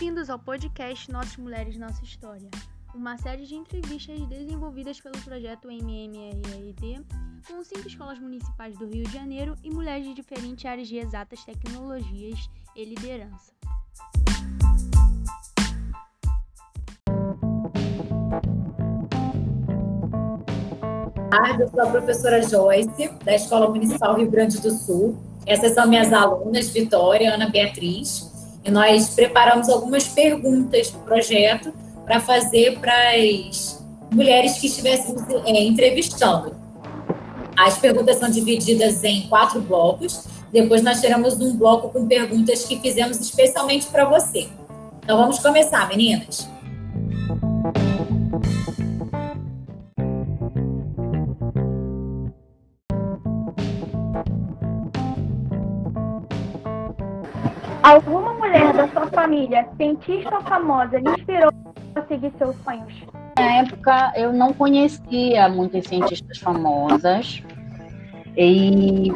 Bem-vindos ao podcast Nossas Mulheres Nossa História, uma série de entrevistas desenvolvidas pelo projeto MMRRD com cinco escolas municipais do Rio de Janeiro e mulheres de diferentes áreas de exatas tecnologias e liderança. Eu sou a professora Joyce, da Escola Municipal Rio Grande do Sul. Essas são minhas alunas, Vitória, Ana Beatriz. E nós preparamos algumas perguntas para o projeto para fazer para as mulheres que estivéssemos é, entrevistando. As perguntas são divididas em quatro blocos. Depois nós teremos um bloco com perguntas que fizemos especialmente para você. Então vamos começar, meninas. Sua família, cientista famosa, lhe inspirou a seguir seus sonhos? Na época, eu não conhecia muitas cientistas famosas. E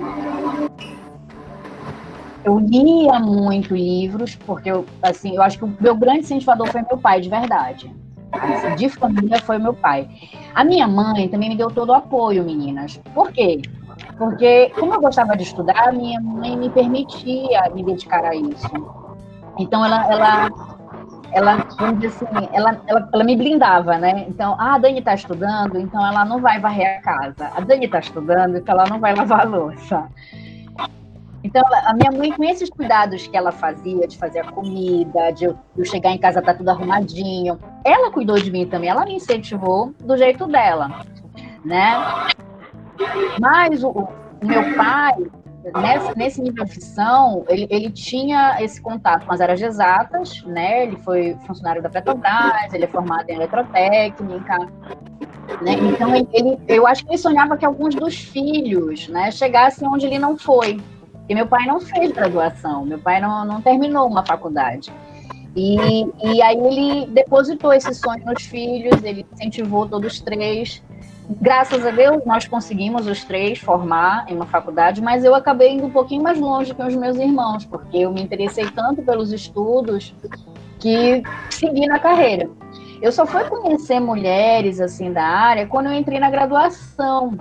eu lia muito livros, porque eu, assim, eu acho que o meu grande incentivador foi meu pai, de verdade. Assim, de família foi meu pai. A minha mãe também me deu todo o apoio, meninas. Por quê? Porque, como eu gostava de estudar, minha mãe me permitia me dedicar a isso. Então, ela, ela, ela vamos dizer assim, ela, ela, ela me blindava, né? Então, ah, a Dani está estudando, então ela não vai varrer a casa. A Dani está estudando, então ela não vai lavar a louça. Então, a minha mãe, com esses cuidados que ela fazia, de fazer a comida, de eu, eu chegar em casa, tá tudo arrumadinho, ela cuidou de mim também, ela me incentivou do jeito dela, né? Mas o, o meu pai, nesse, nesse nível de ficção, ele, ele tinha esse contato com as áreas exatas, né? Ele foi funcionário da Petrobras, ele é formado em eletrotécnica, né? Então, ele, eu acho que ele sonhava que alguns dos filhos né, chegassem onde ele não foi. E meu pai não fez graduação, meu pai não, não terminou uma faculdade. E, e aí ele depositou esse sonho nos filhos, ele incentivou todos os três. Graças a Deus, nós conseguimos os três formar em uma faculdade, mas eu acabei indo um pouquinho mais longe que os meus irmãos, porque eu me interessei tanto pelos estudos que segui na carreira. Eu só fui conhecer mulheres assim da área quando eu entrei na graduação,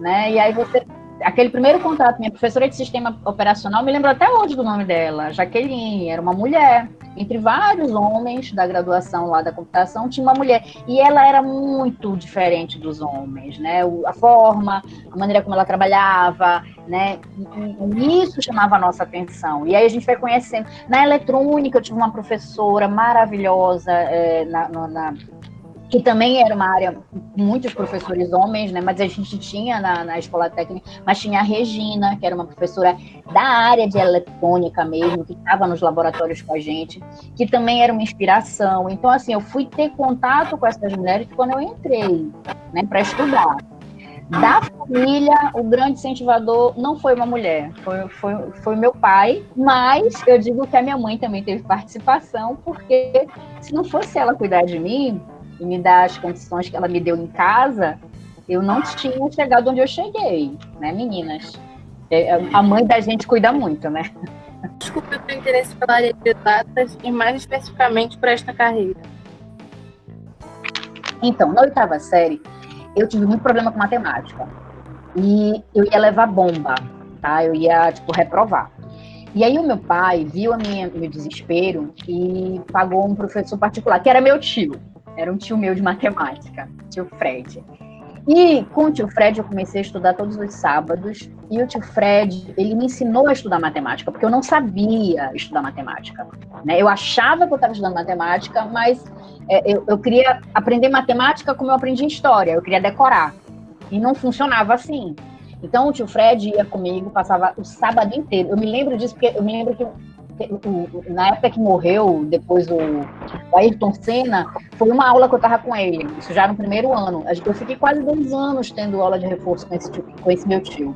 né? E aí você aquele primeiro contato, minha professora de sistema operacional, me lembro até hoje do nome dela, Jaqueline, era uma mulher. Entre vários homens da graduação lá da computação, tinha uma mulher. E ela era muito diferente dos homens, né? A forma, a maneira como ela trabalhava, né? E isso chamava a nossa atenção. E aí a gente vai conhecendo. Na eletrônica, eu tive uma professora maravilhosa é, na, na que também era uma área muitos professores homens, né? Mas a gente tinha na, na escola técnica, mas tinha a Regina, que era uma professora da área de eletrônica mesmo, que estava nos laboratórios com a gente, que também era uma inspiração. Então, assim, eu fui ter contato com essas mulheres quando eu entrei, né, para estudar. Da família, o grande incentivador não foi uma mulher, foi, foi, foi meu pai, mas eu digo que a minha mãe também teve participação, porque se não fosse ela cuidar de mim, e me dar as condições que ela me deu em casa, eu não tinha chegado onde eu cheguei, né, meninas? É, a mãe da gente cuida muito, né? Desculpa o meu interesse pela área de exatas e mais especificamente para esta carreira. Então, na oitava série, eu tive muito problema com matemática. E eu ia levar bomba, tá? Eu ia, tipo, reprovar. E aí o meu pai viu a minha, meu desespero e pagou um professor particular, que era meu tio. Era um tio meu de matemática, tio Fred. E com o tio Fred eu comecei a estudar todos os sábados. E o tio Fred, ele me ensinou a estudar matemática, porque eu não sabia estudar matemática. Né? Eu achava que eu estava estudando matemática, mas é, eu, eu queria aprender matemática como eu aprendi história, eu queria decorar. E não funcionava assim. Então o tio Fred ia comigo, passava o sábado inteiro. Eu me lembro disso porque eu me lembro que na época que morreu, depois o, Ayrton Senna, foi uma aula que eu estava com ele, isso já no primeiro ano. Eu fiquei quase dois anos tendo aula de reforço com esse, tio, com esse meu tio.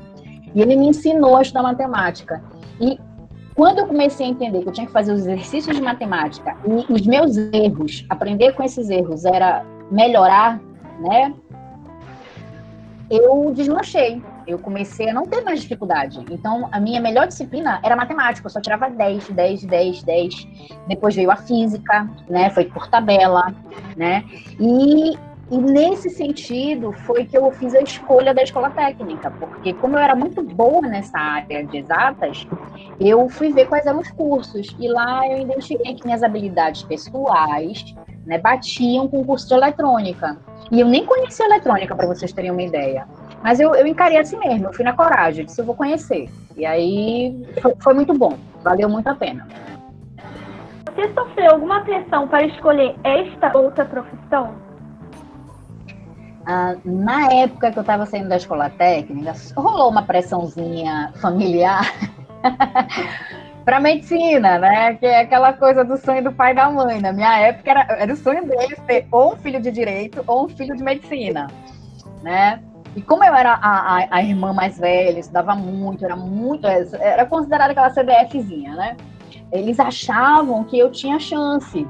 E ele me ensinou a estudar matemática. E quando eu comecei a entender que eu tinha que fazer os exercícios de matemática e os meus erros, aprender com esses erros era melhorar, né? Eu deslanchei eu comecei a não ter mais dificuldade. Então, a minha melhor disciplina era matemática, eu só tirava 10, 10, 10, 10. Depois veio a física, né? Foi por tabela, né? E, e nesse sentido foi que eu fiz a escolha da escola técnica, porque como eu era muito boa nessa área de exatas, eu fui ver quais eram os cursos. E lá eu identifiquei que minhas habilidades pessoais né, batiam com o curso de eletrônica. E eu nem conhecia eletrônica, para vocês terem uma ideia. Mas eu, eu encarei assim mesmo, eu fui na coragem, disse, eu vou conhecer. E aí foi, foi muito bom, valeu muito a pena. Você sofreu alguma pressão para escolher esta outra profissão? Ah, na época que eu estava saindo da escola técnica, rolou uma pressãozinha familiar para medicina, né? Que é aquela coisa do sonho do pai e da mãe. Na minha época era, era o sonho deles ter ou um filho de direito ou um filho de medicina, né? E como eu era a, a, a, irmã mais velha, estudava muito, era muito, era considerada aquela CDFzinha, né? Eles achavam que eu tinha chance.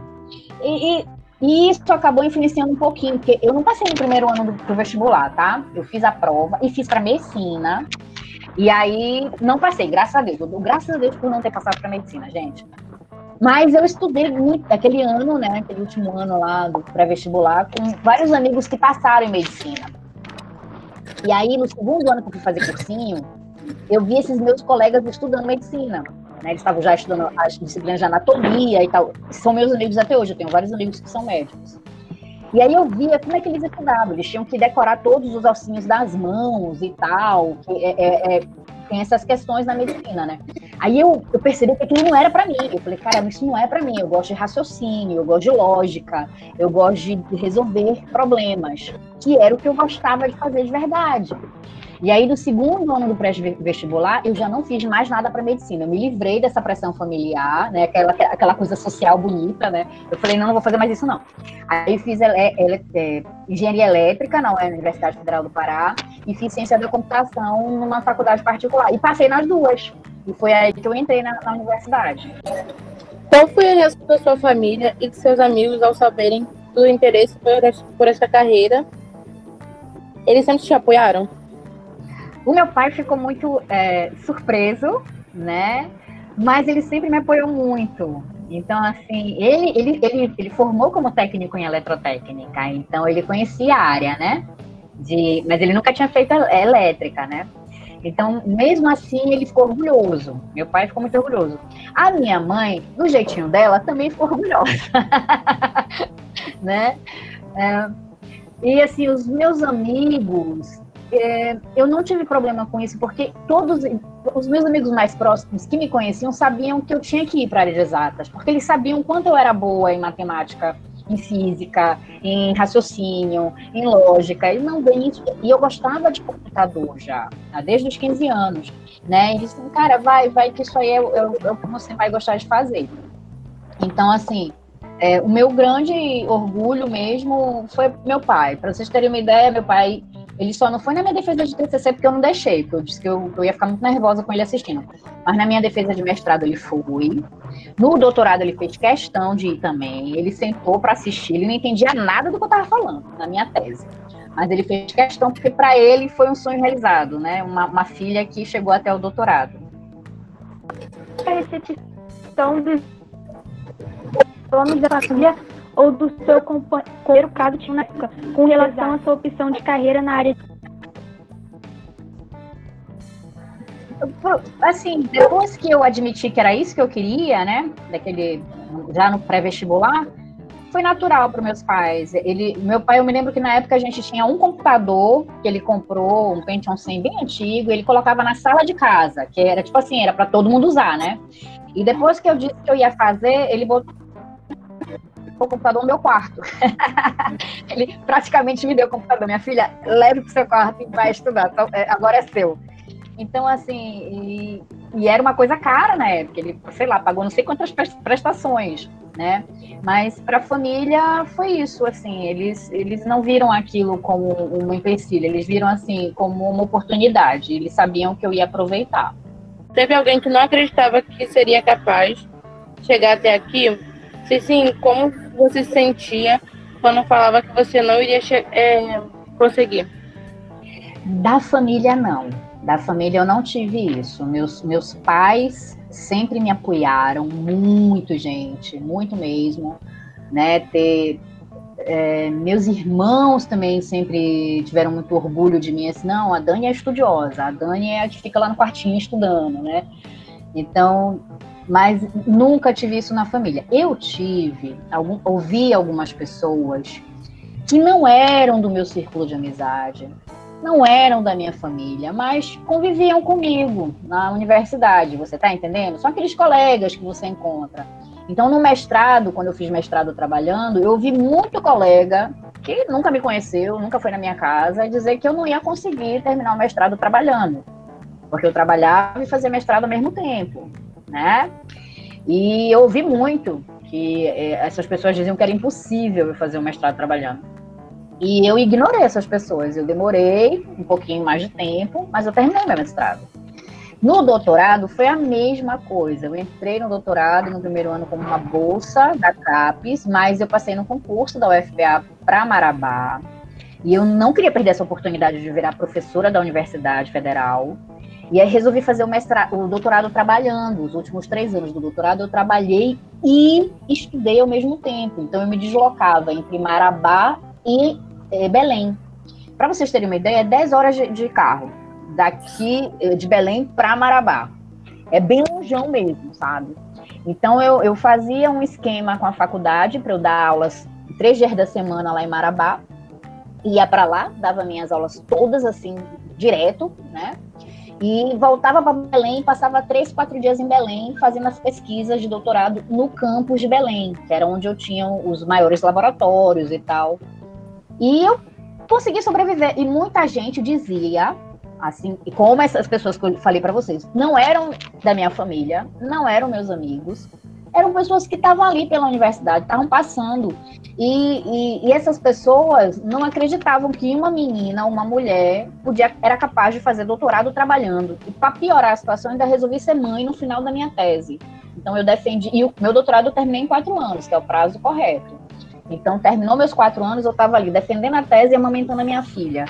E, e, e, isso acabou influenciando um pouquinho, porque eu não passei no primeiro ano do, do vestibular, tá? Eu fiz a prova e fiz para medicina. E aí não passei, graças a Deus. Eu dou graças a Deus por não ter passado para medicina, gente. Mas eu estudei muito, aquele ano, né? Aquele último ano lá do pré-vestibular, com vários amigos que passaram em medicina. E aí, no segundo ano que eu fui fazer cursinho, eu vi esses meus colegas estudando medicina. Né? Eles estavam já estudando as disciplinas de anatomia e tal. São meus amigos até hoje, eu tenho vários amigos que são médicos. E aí eu via como é que eles estudavam. Eles tinham que decorar todos os ossinhos das mãos e tal. Que é, é, é, tem essas questões na medicina, né? Aí eu, eu percebi que aquilo não era para mim. Eu falei, cara, isso não é para mim. Eu gosto de raciocínio, eu gosto de lógica, eu gosto de resolver problemas, que era o que eu gostava de fazer de verdade. E aí, no segundo ano do pré-vestibular, eu já não fiz mais nada para medicina. Eu me livrei dessa pressão familiar, né? Aquela, aquela coisa social bonita, né? Eu falei, não, não vou fazer mais isso, não. Aí fiz ele, ele, é, engenharia elétrica na Universidade Federal do Pará e fiz ciência da computação numa faculdade particular. E passei nas duas. E foi aí que eu entrei na, na universidade. Qual foi a reação da sua família e de seus amigos ao saberem do interesse por, essa carreira? Eles sempre te apoiaram? O meu pai ficou muito é, surpreso, né? Mas ele sempre me apoiou muito. Então, assim, ele, ele, ele, ele formou como técnico em eletrotécnica, então ele conhecia a área, né? De, mas ele nunca tinha feito elétrica, né? Então, mesmo assim, ele ficou orgulhoso. Meu pai ficou muito orgulhoso. A minha mãe, do jeitinho dela, também ficou orgulhosa. né? É, e, assim, os meus amigos, é, eu não tive problema com isso, porque todos os meus amigos mais próximos que me conheciam sabiam que eu tinha que ir para a área de exatas, porque eles sabiam quanto eu era boa em matemática, em física, em raciocínio, em lógica, e não vem isso. E eu gostava de computador já, tá? desde os 15 anos, né? E disseram, cara, vai, vai, que isso aí é, é, é o que você vai gostar de fazer. Então, assim, é, o meu grande orgulho mesmo foi meu pai. Para vocês terem uma ideia, meu pai ele só não foi na minha defesa de TCC porque eu não deixei, porque eu disse que eu, eu ia ficar muito nervosa com ele assistindo. Mas na minha defesa de mestrado ele foi. No doutorado ele fez questão de ir também. Ele sentou para assistir, ele não entendia nada do que eu estava falando na minha tese. Mas ele fez questão porque para ele foi um sonho realizado, né? Uma, uma filha que chegou até o doutorado. A recepção dos donos da família ou do seu companheiro, caso tinha na época, com relação à sua opção de carreira na área assim, depois que eu admiti que era isso que eu queria, né, daquele já no pré-vestibular, foi natural para meus pais. Ele, meu pai, eu me lembro que na época a gente tinha um computador que ele comprou, um Pentium 100 bem antigo, ele colocava na sala de casa, que era tipo assim, era para todo mundo usar, né? E depois que eu disse que eu ia fazer, ele botou o computador no meu quarto. ele praticamente me deu o computador. Minha filha, leve para o seu quarto e vai estudar. Então, é, agora é seu. Então, assim, e, e, era uma coisa cara na época. Ele, sei lá, pagou não sei quantas prestações, né? Mas para a família foi isso, assim. Eles, eles não viram aquilo como um empecilho. Eles viram, assim, como uma oportunidade. Eles sabiam que eu ia aproveitar. Teve alguém que não acreditava que seria capaz de chegar até aqui? Se sim, como você se sentia quando falava que você não iria é, conseguir? Da família, não. Da família eu não tive isso. Meus, meus pais sempre me apoiaram, muito, gente, muito mesmo. Né? Ter, é, meus irmãos também sempre tiveram muito orgulho de mim, assim, não, a Dani é estudiosa, a Dani é a que fica lá no quartinho estudando, né? Então, mas nunca tive isso na família. Eu tive, algum, ouvi algumas pessoas que não eram do meu círculo de amizade, não eram da minha família, mas conviviam comigo na universidade, você está entendendo? São aqueles colegas que você encontra. Então, no mestrado, quando eu fiz mestrado trabalhando, eu vi muito colega que nunca me conheceu, nunca foi na minha casa, dizer que eu não ia conseguir terminar o mestrado trabalhando, porque eu trabalhava e fazia mestrado ao mesmo tempo, né? E eu ouvi muito que eh, essas pessoas diziam que era impossível eu fazer o mestrado trabalhando. E eu ignorei essas pessoas. Eu demorei um pouquinho mais de tempo, mas eu terminei meu mestrado. No doutorado foi a mesma coisa. Eu entrei no doutorado no primeiro ano como uma bolsa da CAPES, mas eu passei no concurso da UFPA para Marabá. E eu não queria perder essa oportunidade de virar professora da Universidade Federal. E aí resolvi fazer o, mestrado, o doutorado trabalhando. Os últimos três anos do doutorado eu trabalhei e estudei ao mesmo tempo. Então eu me deslocava entre Marabá e é, Belém. Para vocês terem uma ideia, é 10 horas de, de carro daqui eh, de Belém para Marabá. É bem longeão mesmo, sabe? Então eu, eu fazia um esquema com a faculdade para eu dar aulas três dias da semana lá em Marabá. Ia para lá, dava minhas aulas todas assim, direto, né? E voltava para Belém, passava três, quatro dias em Belém, fazendo as pesquisas de doutorado no campus de Belém, que era onde eu tinha os maiores laboratórios e tal. E eu consegui sobreviver. E muita gente dizia, assim, e como essas pessoas que eu falei para vocês, não eram da minha família, não eram meus amigos, eram pessoas que estavam ali pela universidade, estavam passando. E, e, e, essas pessoas não acreditavam que uma menina, uma mulher, podia, era capaz de fazer doutorado trabalhando. E para piorar a situação, ainda resolvi ser mãe no final da minha tese. Então eu defendi, e o meu doutorado eu terminei em quatro anos, que é o prazo correto. Então, terminou meus quatro anos, eu estava ali defendendo a tese e amamentando a minha filha.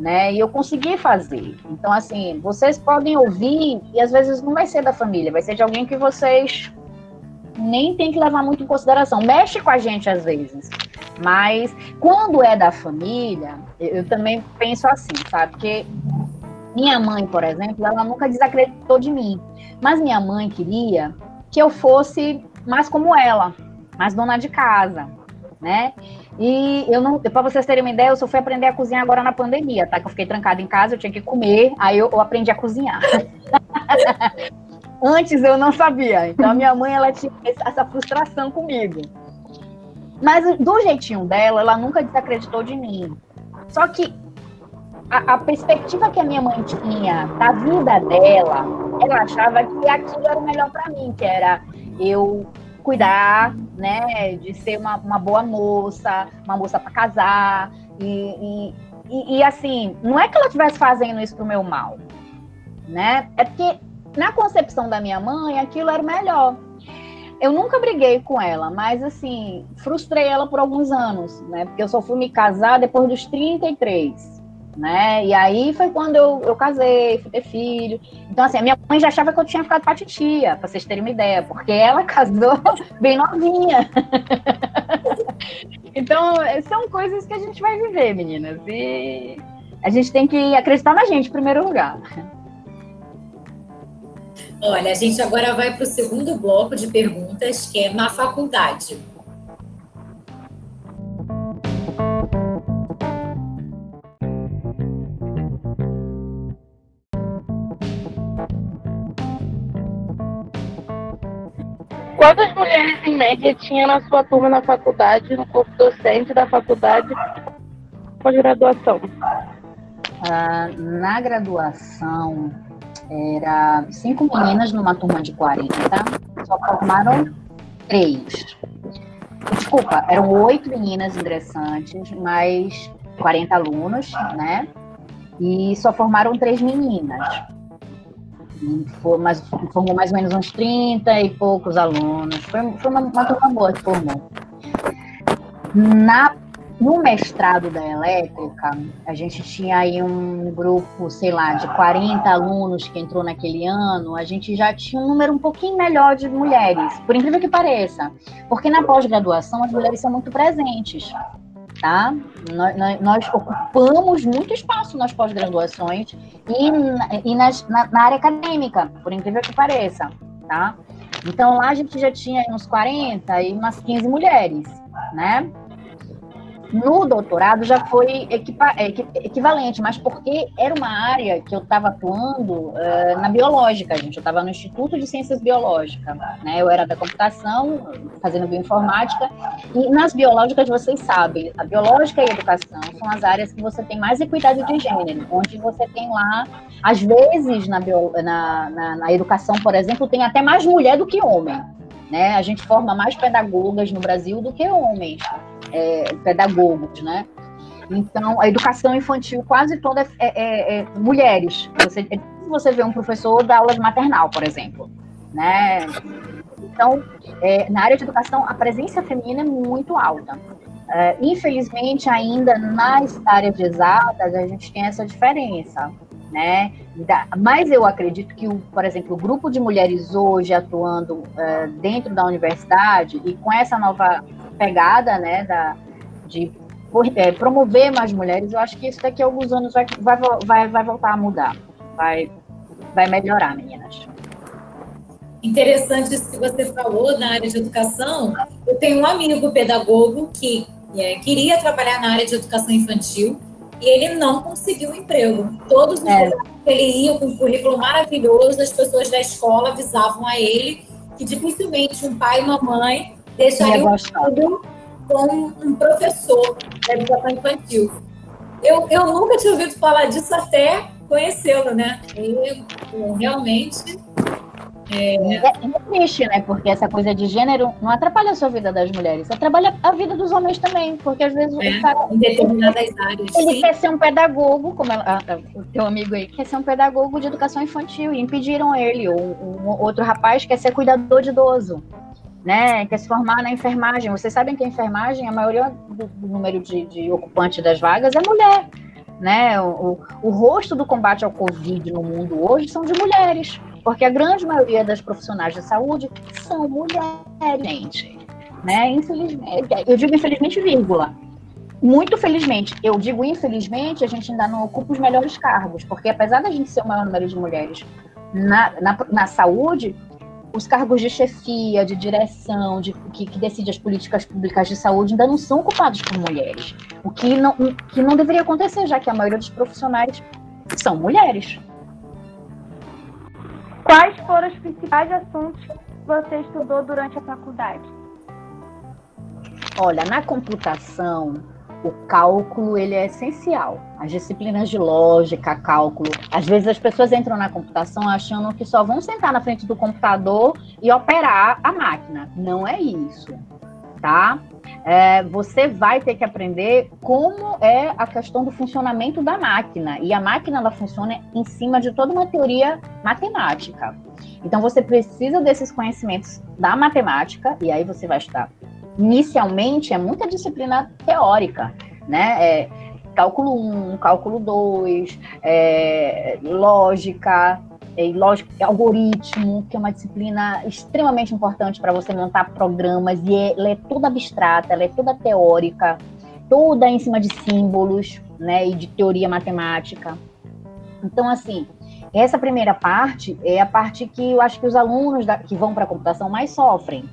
Né? E eu consegui fazer. Então, assim, vocês podem ouvir, e às vezes não vai ser da família, vai ser de alguém que vocês nem tem que levar muito em consideração. Mexe com a gente às vezes. Mas quando é da família, eu também penso assim, sabe? Porque minha mãe, por exemplo, ela nunca desacreditou de mim. Mas minha mãe queria que eu fosse mais como ela, mais dona de casa né? E eu não, para vocês terem uma ideia, eu só fui aprender a cozinhar agora na pandemia, tá? Que eu fiquei trancada em casa, eu tinha que comer, aí eu, eu aprendi a cozinhar. Antes eu não sabia, então a minha mãe ela tinha essa frustração comigo. Mas do jeitinho dela, ela nunca desacreditou de mim. Só que a, a, perspectiva que a minha mãe tinha da vida dela, ela achava que aquilo era o melhor para mim, que era eu cuidar, né, de ser uma, uma boa moça, uma moça para casar, e, e, e, assim, não é que ela estivesse fazendo isso pro meu mal, né, é porque na concepção da minha mãe, aquilo era o melhor. Eu nunca briguei com ela, mas assim, frustrei ela por alguns anos, né, porque eu só fui me casar depois dos 33, né? E aí foi quando eu, eu casei, fui ter filho. Então, assim, a minha mãe já achava que eu tinha ficado pra titia, pra vocês terem uma ideia, porque ela casou bem novinha. então, são coisas que a gente vai viver, meninas. E a gente tem que acreditar na gente, em primeiro lugar. Olha, a gente agora vai para o segundo bloco de perguntas, que é na faculdade. Quantas mulheres em média tinha na sua turma na faculdade, no corpo docente da faculdade, pós-graduação? Ah, na graduação, era cinco meninas numa turma de 40, só formaram três. Desculpa, eram oito meninas ingressantes, mais 40 alunos, né? E só formaram três meninas. Foi mais, formou mais ou menos uns 30 e poucos alunos. Foi, foi uma, uma turma boa que formou. Na no mestrado da elétrica, a gente tinha aí um grupo, sei lá, de 40 alunos que entrou naquele ano, a gente já tinha um número um pouquinho melhor de mulheres, por incrível que pareça. Porque na pós-graduação as mulheres são muito presentes, tá? Nós, nós ocupamos muito espaço nas pós-graduações e, e nas, na, na área acadêmica, por incrível que pareça, tá? Então lá a gente já tinha uns 40 e umas 15 mulheres, né? No doutorado já foi equipa, equivalente, mas porque era uma área que eu estava atuando uh, na biológica, gente. Eu estava no Instituto de Ciências Biológicas, né? Eu era da computação, fazendo bioinformática, e nas biológicas vocês sabem, a biológica e a educação são as áreas que você tem mais equidade de gênero, onde você tem lá, às vezes, na, bio, na, na, na educação, por exemplo, tem até mais mulher do que homem. Né? A gente forma mais pedagogas no Brasil do que homens é, pedagogos, né? Então, a educação infantil quase toda é, é, é mulheres. Você, é você vê um professor da aula de maternal, por exemplo, né? Então, é, na área de educação, a presença feminina é muito alta. Infelizmente, ainda nas áreas exatas, a gente tem essa diferença, né? Mas eu acredito que, o, por exemplo, o grupo de mulheres hoje atuando é, dentro da universidade e com essa nova pegada, né, da, de é, promover mais mulheres, eu acho que isso daqui a alguns anos vai, vai, vai, vai voltar a mudar, vai, vai melhorar, meninas. Interessante isso que você falou na área de educação. Eu tenho um amigo pedagogo que é, queria trabalhar na área de educação infantil e ele não conseguiu emprego. Todos os é. que ele ia com um currículo maravilhoso, as pessoas da escola avisavam a ele que dificilmente um pai e uma mãe deixaria o filho com um professor da educação infantil. Eu, eu nunca tinha ouvido falar disso até conhecê-lo, né? E realmente. É... É, é triste, né? Porque essa coisa de gênero não atrapalha a sua vida das mulheres, atrapalha a vida dos homens também, porque às vezes é, o cara, em determinadas áreas. Ele sim. quer ser um pedagogo, como a, a, o teu amigo aí, quer ser um pedagogo de educação infantil e impediram ele. Ou um, outro rapaz quer ser cuidador de idoso né, quer se formar na enfermagem. Vocês sabem que a enfermagem, a maioria do, do número de, de ocupantes das vagas é mulher. Né? O, o, rosto do combate ao Covid no mundo hoje são de mulheres, porque a grande maioria das profissionais de saúde são mulheres, gente. Né? Infelizmente, eu digo infelizmente, vírgula. Muito felizmente, eu digo infelizmente, a gente ainda não ocupa os melhores cargos, porque apesar da gente ser o maior número de mulheres na, na, na saúde, os cargos de chefia, de direção, de, que, que decide as políticas públicas de saúde ainda não são ocupados por mulheres. O que não, que não deveria acontecer, já que a maioria dos profissionais são mulheres. Quais foram os principais assuntos que você estudou durante a faculdade? Olha, na computação, o cálculo ele é essencial. As disciplinas de lógica, cálculo. Às vezes as pessoas entram na computação achando que só vão sentar na frente do computador e operar a máquina. Não é isso, tá? É, você vai ter que aprender como é a questão do funcionamento da máquina. E a máquina ela funciona em cima de toda uma teoria matemática. Então você precisa desses conhecimentos da matemática, e aí você vai estudar inicialmente é muita disciplina teórica, né? É, cálculo 1, cálculo 2, é, lógica, é, lógica, algoritmo, que é uma disciplina extremamente importante para você montar programas, e é, ela é toda abstrata, ela é toda teórica, toda em cima de símbolos, né, e de teoria matemática. Então, assim, essa primeira parte é a parte que eu acho que os alunos da, que vão para a computação mais sofrem,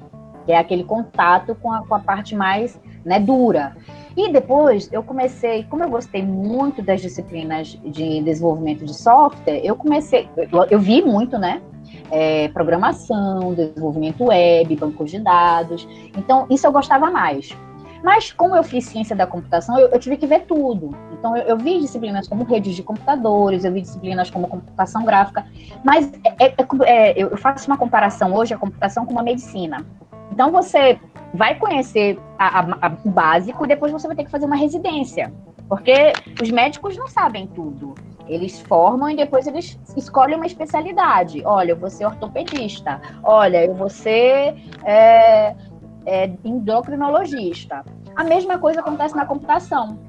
que é aquele contato com a, com a parte mais né, dura. E depois eu comecei, como eu gostei muito das disciplinas de desenvolvimento de software, eu comecei, eu, eu vi muito, né? É, programação, desenvolvimento web, bancos de dados. Então, isso eu gostava mais. Mas, como eu fiz ciência da computação, eu, eu tive que ver tudo. Então, eu, eu, vi disciplinas como redes de computadores, eu vi disciplinas como computação gráfica. Mas é, é, é eu faço uma comparação hoje a computação com uma medicina. Então você vai conhecer a, a, a, o básico e depois você vai ter que fazer uma residência. Porque os médicos não sabem tudo. Eles formam e depois eles escolhem uma especialidade. Olha, eu vou ser ortopedista. Olha, eu vou ser é, é, endocrinologista. A mesma coisa acontece na computação.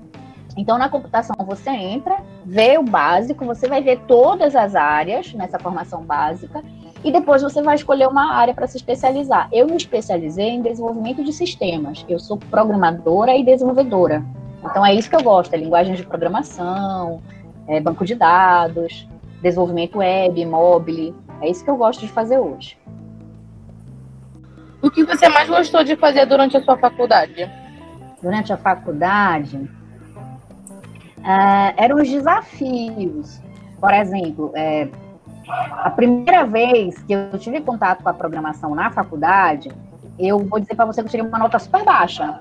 Então, na computação, você entra, vê o básico, você vai ver todas as áreas nessa formação básica, e depois você vai escolher uma área para se especializar. Eu me especializei em desenvolvimento de sistemas. Eu sou programadora e desenvolvedora. Então, é isso que eu gosto: é linguagem de programação, é banco de dados, desenvolvimento web, mobile. É isso que eu gosto de fazer hoje. O que você mais gostou de fazer durante a sua faculdade? Durante a faculdade, uh, eram os desafios. Por exemplo, é, a primeira vez que eu tive contato com a programação na faculdade, eu vou dizer para você que eu tirei uma nota super baixa.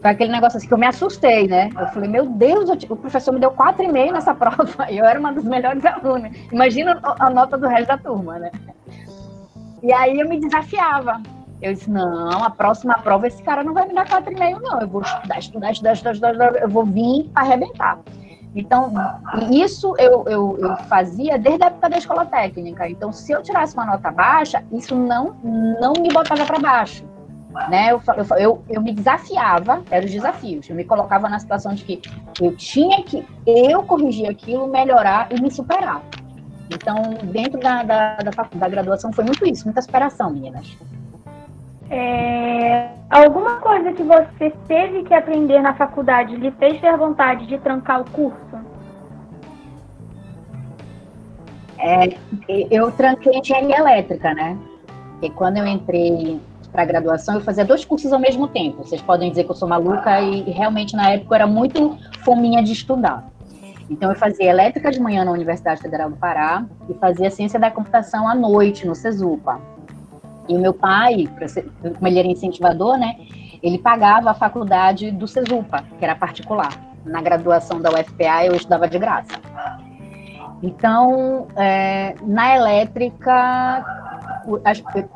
Foi aquele negócio assim que eu me assustei, né? Eu falei, meu Deus, o professor me deu 4,5 nessa prova e eu era uma das melhores alunas. Imagina a nota do resto da turma, né? E aí eu me desafiava. Eu disse, não, a próxima prova esse cara não vai me dar 4,5, não. Eu vou estudar, estudar, estudar, estudar, estudar, eu vou vir arrebentar. Então, isso eu, eu, eu, fazia desde a época da escola técnica. Então, se eu tirasse uma nota baixa, isso não, não me botava para baixo. Né? Eu, eu, eu, me desafiava, eram os desafios. Eu me colocava na situação de que eu tinha que eu corrigir aquilo, melhorar e me superar. Então, dentro da, da, da, da graduação, foi muito isso, muita superação, meninas. É, alguma coisa que você teve que aprender na faculdade lhe fez ter vontade de trancar o curso? É, eu tranquei engenharia elétrica, né? E quando eu entrei para graduação, eu fazia dois cursos ao mesmo tempo. Vocês podem dizer que eu sou maluca e, e realmente na época eu era muito fominha de estudar. Então eu fazia elétrica de manhã na Universidade Federal do Pará e fazia ciência da computação à noite no Cesupa. E meu pai, como ele era incentivador, né, ele pagava a faculdade do Cesupa, que era particular. Na graduação da UFPA eu estudava de graça. Então, é, na elétrica,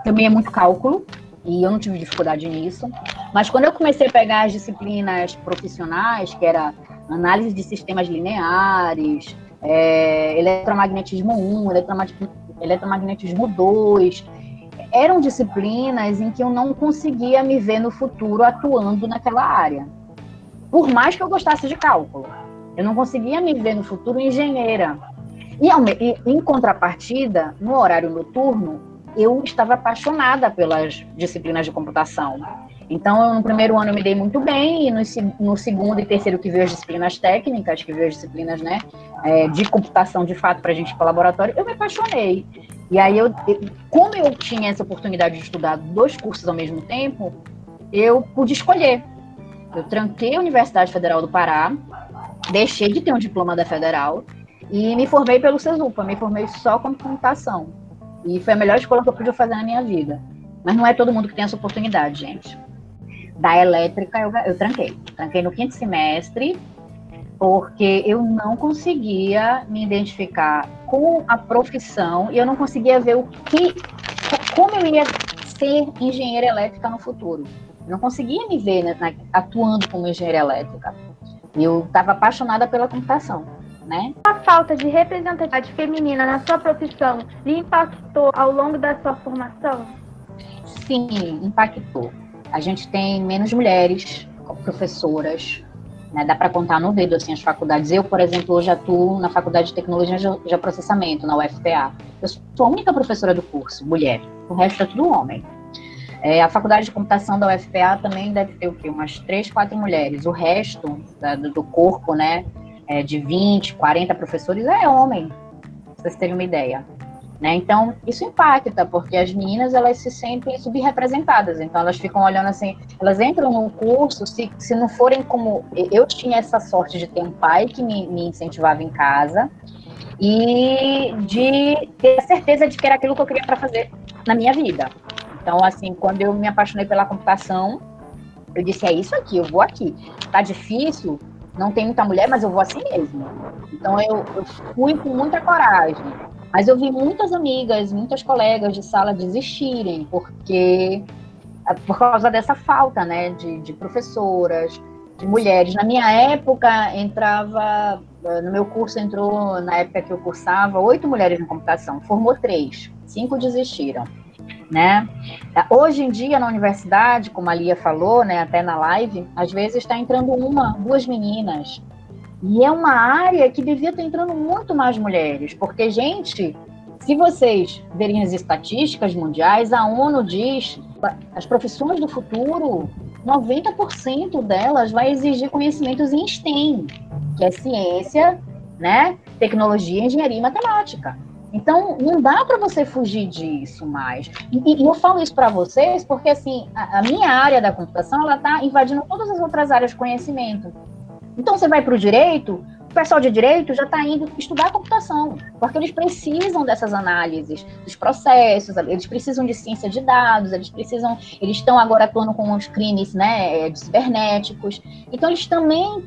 também é muito cálculo, e eu não tive dificuldade nisso. Mas quando eu comecei a pegar as disciplinas profissionais, que era análise de sistemas lineares, é, eletromagnetismo 1, eletromagnetismo 2, eram disciplinas em que eu não conseguia me ver no futuro atuando naquela área. Por mais que eu gostasse de cálculo, eu não conseguia me ver no futuro engenheira. E, em contrapartida, no horário noturno, eu estava apaixonada pelas disciplinas de computação. Então, no primeiro ano eu me dei muito bem, e no, no segundo e terceiro que veio as disciplinas técnicas, que veio as disciplinas né, é, de computação de fato para a gente ir para o laboratório, eu me apaixonei. E aí, eu, como eu tinha essa oportunidade de estudar dois cursos ao mesmo tempo, eu pude escolher. Eu tranquei a Universidade Federal do Pará, deixei de ter um diploma da Federal e me formei pelo CESUPA, me formei só com computação. E foi a melhor escola que eu pude fazer na minha vida. Mas não é todo mundo que tem essa oportunidade, gente. Da elétrica eu, eu tranquei. Tranquei no quinto semestre, porque eu não conseguia me identificar com a profissão e eu não conseguia ver o que, como eu ia ser engenheira elétrica no futuro. Eu não conseguia me ver né, atuando como engenheira elétrica. Eu estava apaixonada pela computação, né? A falta de representatividade feminina na sua profissão lhe impactou ao longo da sua formação? Sim, impactou. A gente tem menos mulheres professoras, né, dá para contar no dedo assim as faculdades. Eu, por exemplo, hoje atuo na Faculdade de Tecnologia de Processamento, na UFPA. Eu sou a única professora do curso, mulher. O resto é tudo homem. É, a Faculdade de Computação da UFPA também deve ter o quê? Umas três, quatro mulheres. O resto da, do corpo, né, é, de 20, 40 professores é homem, pra vocês terem uma ideia. Né? Então, isso impacta, porque as meninas elas se sentem subrepresentadas, então elas ficam olhando assim, elas entram no curso, se, se não forem como. Eu tinha essa sorte de ter um pai que me, me incentivava em casa e de ter a certeza de que era aquilo que eu queria para fazer na minha vida. Então, assim, quando eu me apaixonei pela computação, eu disse: é isso aqui, eu vou aqui. Tá difícil, não tem muita mulher, mas eu vou assim mesmo. Então, eu, eu fui com muita coragem. Mas eu vi muitas amigas, muitas colegas de sala desistirem, porque por causa dessa falta, né, de, de professoras, de mulheres. Na minha época, entrava, no meu curso entrou, na época que eu cursava, oito mulheres na computação, formou três, cinco desistiram. né? Hoje em dia, na universidade, como a Lia falou, né, até na live, às vezes está entrando uma, duas meninas. E é uma área que devia estar entrando muito mais mulheres, porque, gente, se vocês verem as estatísticas mundiais, a ONU diz as profissões do futuro, 90% delas vai exigir conhecimentos em STEM, que é ciência, né, tecnologia, engenharia e matemática. Então, não dá para você fugir disso mais. E, e eu falo isso para vocês porque, assim, a, a, minha área da computação, ela está invadindo todas as outras áreas de conhecimento. Então, você vai para o direito, o pessoal de direito já está indo estudar computação, porque eles precisam dessas análises dos processos, eles precisam de ciência de dados, eles precisam, eles estão agora atuando com os crimes, né, cibernéticos. Então, eles também,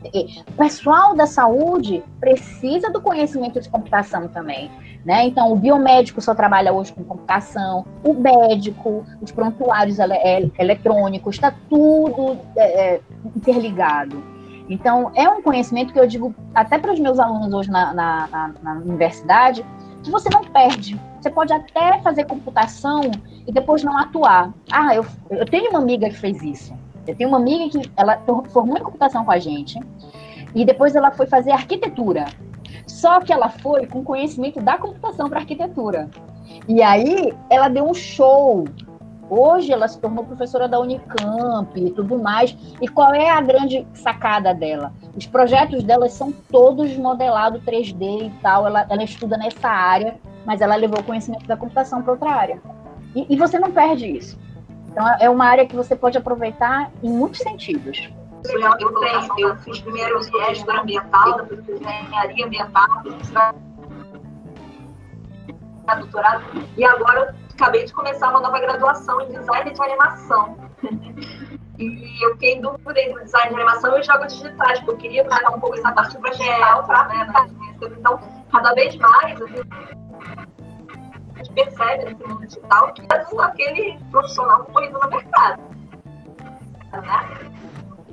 o pessoal da saúde precisa do conhecimento de computação também. Né? Então, o biomédico só trabalha hoje com computação, o médico, os prontuários ele é, eletrônicos, está tudo é, é, interligado. Então, é um conhecimento que eu digo até para os meus alunos hoje na, na, na, na universidade, que você não perde. Você pode até fazer computação e depois não atuar. Ah, eu, eu tenho uma amiga que fez isso. Eu tenho uma amiga que ela formou em computação com a gente e depois ela foi fazer arquitetura. Só que ela foi com conhecimento da computação para arquitetura. E aí ela deu um show. Hoje ela se tornou professora da Unicamp e tudo mais. E qual é a grande sacada dela? Os projetos dela são todos modelados 3D e tal. Ela, ela estuda nessa área, mas ela levou o conhecimento da computação para outra área. E, e você não perde isso. Então é uma área que você pode aproveitar em muitos sentidos. Eu, eu, eu fiz primeiro gestora ambiental, depois engenharia ambiental, doutorado, e agora acabei de começar uma nova graduação em design de animação. E eu fiquei em dúvida entre design de animação e jogos digitais, porque eu queria tratar um pouco essa parte digital para né, Então, cada vez mais, a gente percebe nesse mundo digital que é aquele profissional corrido no mercado. Né?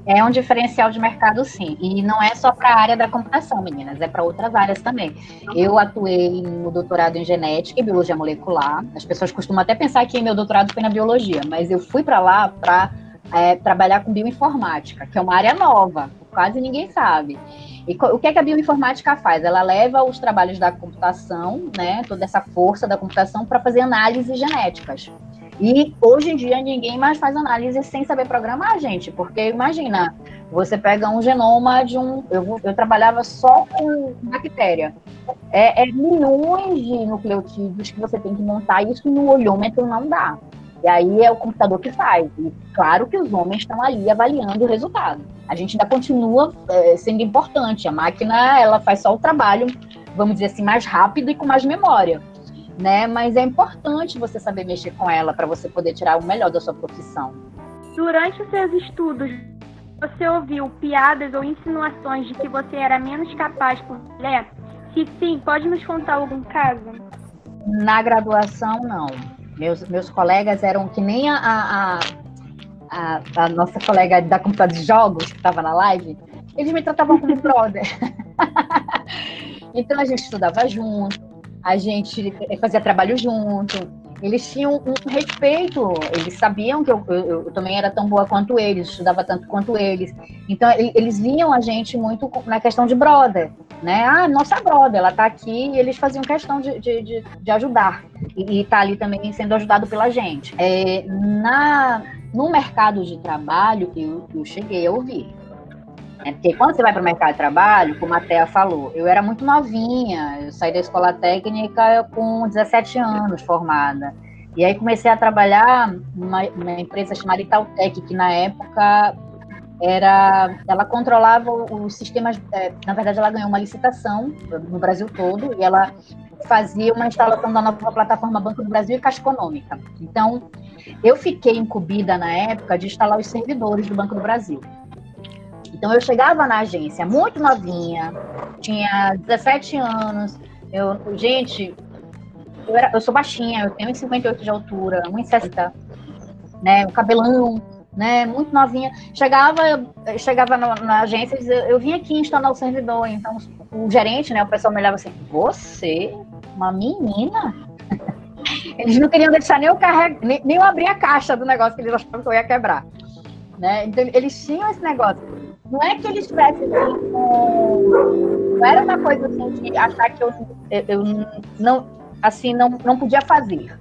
É um diferencial de mercado, sim. E não é só para a área da computação, meninas, é para outras áreas também. Eu atuei no doutorado em genética e biologia molecular. As pessoas costumam até pensar que meu doutorado foi na biologia, mas eu fui para lá para é, trabalhar com bioinformática, que é uma área nova, quase ninguém sabe. E o que, é que a bioinformática faz? Ela leva os trabalhos da computação, né, toda essa força da computação, para fazer análises genéticas. E hoje em dia ninguém mais faz análise sem saber programar, gente, porque imagina, você pega um genoma de um. Eu, eu trabalhava só com bactéria. É, é milhões de nucleotídeos que você tem que montar, isso no olhômetro não dá. E aí é o computador que faz. E claro que os homens estão ali avaliando o resultado. A gente ainda continua é, sendo importante. A máquina ela faz só o trabalho, vamos dizer assim, mais rápido e com mais memória né? Mas é importante você saber mexer com ela para você poder tirar o melhor da sua profissão. Durante os seus estudos, você ouviu piadas ou insinuações de que você era menos capaz por mulher? Se sim, pode nos contar algum caso? Na graduação, não. Meus, meus colegas eram que nem a, a, a, a nossa colega da computador de jogos, que estava na live, eles me tratavam como brother. então a gente estudava junto, a gente fazia trabalho junto, eles tinham um respeito, eles sabiam que eu, eu, eu, também era tão boa quanto eles, estudava tanto quanto eles. Então, eles viam a gente muito na questão de brother, né? Ah, nossa brother, ela tá aqui e eles faziam questão de, de, de, de ajudar. E, e tá ali também sendo ajudado pela gente. É, na, no mercado de trabalho, eu, eu cheguei a ouvir é porque quando você vai para o mercado de trabalho, como a Thea falou, eu era muito novinha, eu saí da escola técnica com 17 anos formada. E aí comecei a trabalhar numa, empresa chamada Itautec, que na época era, ela controlava os sistemas, é, na verdade ela ganhou uma licitação no Brasil todo e ela fazia uma instalação da nova plataforma Banco do Brasil e Caixa Econômica. Então, eu fiquei incumbida na época de instalar os servidores do Banco do Brasil. Então eu chegava na agência muito novinha, tinha 17 anos. Eu, gente, eu, era, eu sou baixinha, eu tenho 1,58 de altura, 1,60, né? O cabelão, né? Muito novinha. Chegava, chegava na, na agência e dizia, eu vim aqui instalar o servidor. Então o gerente, né? O pessoal me olhava assim, você, uma menina? Eles não queriam deixar nem eu, carreg... nem, nem eu abrir a caixa do negócio que eles achavam que eu ia quebrar. Né? Então, eles tinham esse negócio. Não é que eles tivessem assim, Não era uma coisa assim de achar que eu, eu, não, assim, não, não podia fazer.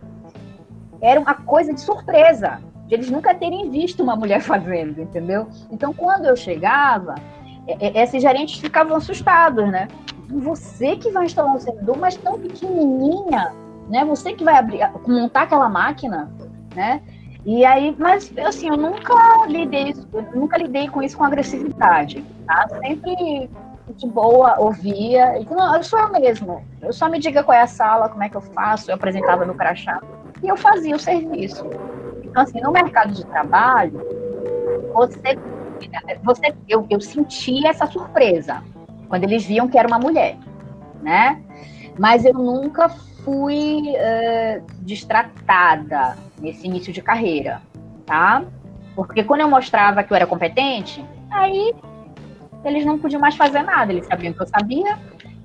Era uma coisa de surpresa, de eles nunca terem visto uma mulher fazendo, entendeu? Então, quando eu chegava, esses gerentes ficavam assustados, né? Você que vai instalar um servidor, mas tão pequenininha, né? Você que vai abrir, montar aquela máquina, né? E aí, mas assim, eu nunca lidei, nunca lidei com isso com agressividade, tá? Sempre de boa, ouvia, e não, eu sou eu mesmo. Eu só me diga qual é a sala, como é que eu faço, eu apresentava no crachá e eu fazia o serviço. Então, assim, no mercado de trabalho, você, você eu, eu sentia essa surpresa quando eles viam que era uma mulher, né? Mas eu nunca fui uh, destratada nesse início de carreira, tá? Porque quando eu mostrava que eu era competente, aí eles não podiam mais fazer nada, eles sabiam que eu sabia,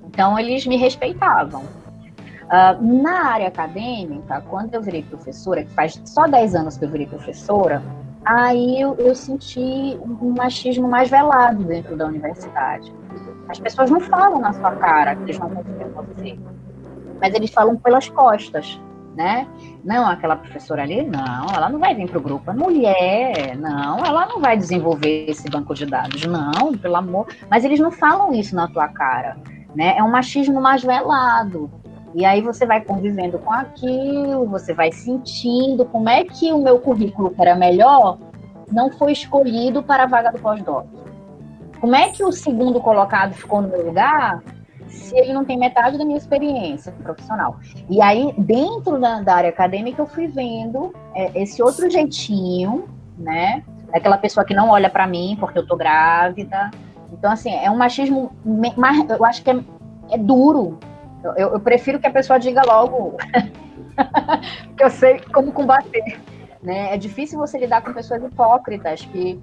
então eles me respeitavam. Uh, na área acadêmica, quando eu virei professora, que faz só 10 anos que eu virei professora, aí eu, eu senti um machismo mais velado dentro da universidade. As pessoas não falam na sua cara que eles vão confiar em você mas eles falam pelas costas, né? Não, aquela professora ali, não, ela não vai vir para o grupo. A mulher, não, ela não vai desenvolver esse banco de dados, não, pelo amor. Mas eles não falam isso na tua cara, né? É um machismo mais velado. E aí você vai convivendo com aquilo, você vai sentindo como é que o meu currículo, que era melhor, não foi escolhido para a vaga do pós-doc. Como é que o segundo colocado ficou no meu lugar se ele não tem metade da minha experiência profissional. E aí, dentro da, da área acadêmica, eu fui vendo é, esse outro jeitinho, né? Aquela pessoa que não olha para mim porque eu tô grávida. Então, assim, é um machismo, eu acho que é, é duro. Eu, eu, prefiro que a pessoa diga logo, que eu sei como combater. Né? É difícil você lidar com pessoas hipócritas que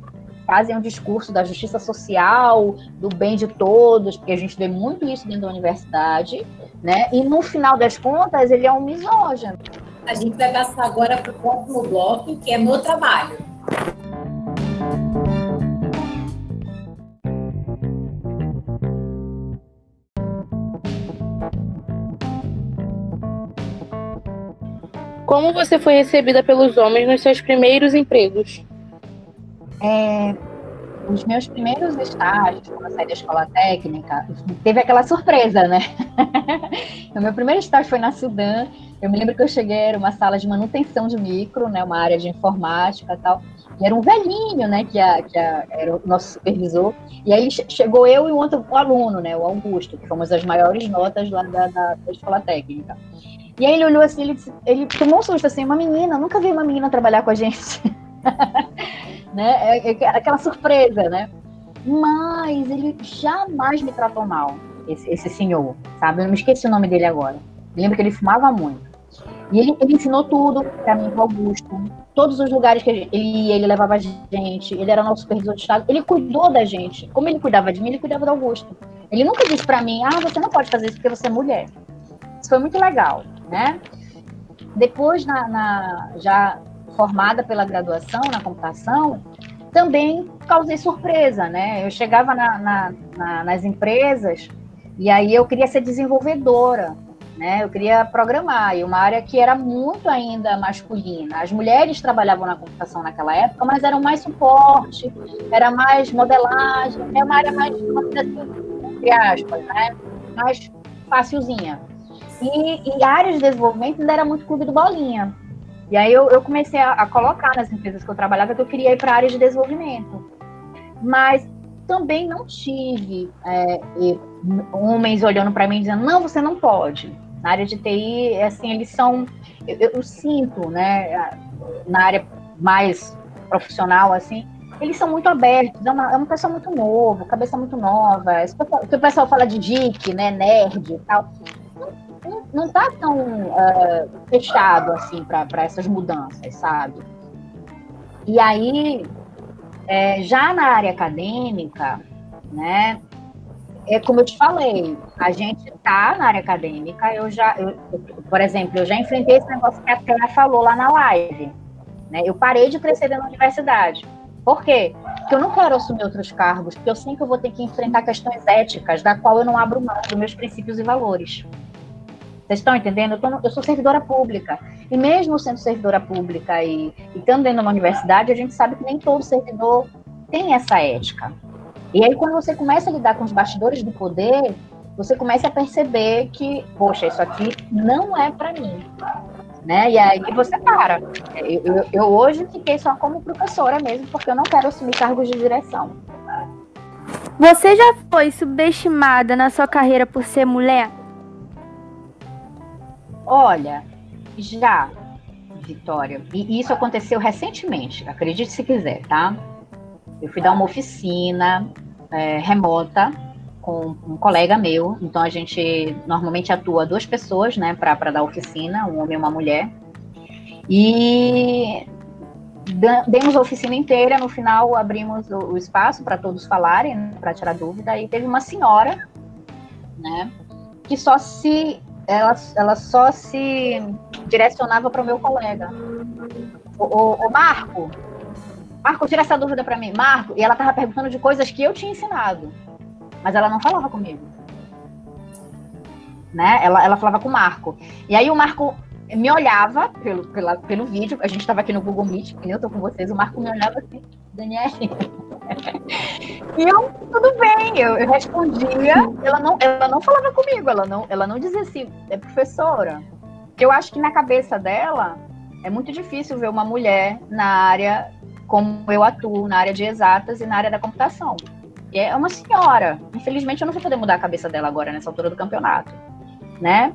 fazem um discurso da justiça social, do bem de todos, porque a gente vê muito isso dentro da universidade, né? E no final das contas, ele é um misógino. A gente vai passar agora para o próximo bloco, que é no trabalho. Como você foi recebida pelos homens nos seus primeiros empregos? É, os meus primeiros estágios, quando eu saí da escola técnica, teve aquela surpresa, né? o meu primeiro estágio foi na Sudã. Eu me lembro que eu cheguei, era uma sala de manutenção de micro, né? Uma área de informática tal. E era um velhinho, né? Que, a, que a, era o nosso supervisor. E aí chegou eu e um outro aluno, né? O Augusto, que fomos as maiores notas lá da, da, da escola técnica. E aí ele olhou assim, ele, ele tomou um susto assim, uma menina, nunca vi uma menina trabalhar com a gente. né? É, é, aquela surpresa, né? Mas ele jamais me tratou mal, esse, esse senhor, sabe? Eu não me esqueci o nome dele agora. Eu lembro que ele fumava muito. E ele, ele ensinou tudo para mim, para Augusto. Todos os lugares que ele ia, ele levava a gente. Ele era nosso supervisor de estado. Ele cuidou da gente. Como ele cuidava de mim, ele cuidava do Augusto. Ele nunca disse para mim, ah, você não pode fazer isso porque você é mulher. Isso foi muito legal, né? Depois, na, na já formada pela graduação na computação, também causei surpresa, né? Eu chegava na, na, na, nas empresas e aí eu queria ser desenvolvedora, né? Eu queria programar, e uma área que era muito ainda masculina. As mulheres trabalhavam na computação naquela época, mas eram mais suporte, era mais modelagem, é uma área mais, assim, entre aspas, né? Mais facilzinha. E, e a área de desenvolvimento ainda era muito clube do bolinha. E aí eu, eu comecei a, a, colocar nas empresas que eu trabalhava que eu queria ir para a área de desenvolvimento. Mas também não tive é, homens olhando para mim dizendo, não, você não pode. Na área de TI, assim, eles são, eu, eu sinto, né, na área mais profissional, assim, eles são muito abertos, é uma, é uma pessoa muito nova, cabeça muito nova. O que o pessoal fala de geek, né, nerd e tal não está tão uh, fechado assim para essas mudanças, sabe? E aí, é, já na área acadêmica, né, é como eu te falei, a gente está na área acadêmica, eu já, eu, por exemplo, eu já enfrentei esse negócio que a Tela falou lá na live. Né? Eu parei de crescer da universidade. Por quê? Porque eu não quero assumir outros cargos, porque eu sei que eu vou ter que enfrentar questões éticas, da qual eu não abro mão dos meus princípios e valores. Vocês estão entendendo? Eu, tô, eu, sou servidora pública. E mesmo sendo servidora pública e, e estando dentro de uma universidade, a gente sabe que nem todo servidor tem essa ética. E aí, quando você começa a lidar com os bastidores do poder, você começa a perceber que, poxa, isso aqui não é para mim. Né? E aí você para. Eu, eu, eu, hoje fiquei só como professora mesmo, porque eu não quero assumir cargos de direção. Você já foi subestimada na sua carreira por ser mulher? Olha, já, Vitória. E isso aconteceu recentemente, acredite se quiser, tá? Eu fui dar uma oficina é, remota com um colega meu. Então a gente normalmente atua duas pessoas, né, para dar oficina, um homem e uma mulher. E demos a oficina inteira. No final abrimos o, espaço para todos falarem, para tirar dúvida. E teve uma senhora, né, que só se ela, ela só se direcionava para o meu colega. O, o, o Marco, Marco, tira essa dúvida para mim. Marco, e ela tava perguntando de coisas que eu tinha ensinado, mas ela não falava comigo. Né? Ela, ela falava com o Marco. E aí o Marco me olhava pelo, pela, pelo vídeo, a gente estava aqui no Google Meet, eu tô com vocês, o Marco me olhava assim, Daniel. E eu, tudo bem, eu, eu respondia, ela não, ela não falava comigo, ela não, ela não dizia assim, é professora. Eu acho que na cabeça dela é muito difícil ver uma mulher na área como eu atuo na área de exatas e na área da computação. E é uma senhora. Infelizmente, eu não vou poder mudar a cabeça dela agora, nessa altura do campeonato, né?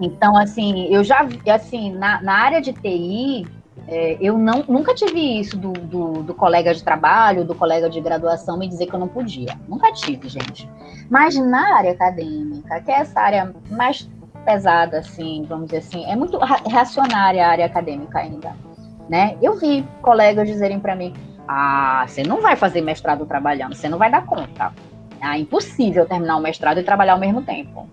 Então, assim, eu já, assim, na, na área de TI, é, eu não, nunca tive isso do, do, do, colega de trabalho, do colega de graduação me dizer que eu não podia. Nunca tive, gente. Mas na área acadêmica, que é essa área mais pesada, assim, vamos dizer assim, é muito reacionária a área acadêmica ainda né? Eu vi colegas dizerem para mim: "Ah, você não vai fazer mestrado trabalhando, você não vai dar conta. É impossível terminar o mestrado e trabalhar ao mesmo tempo."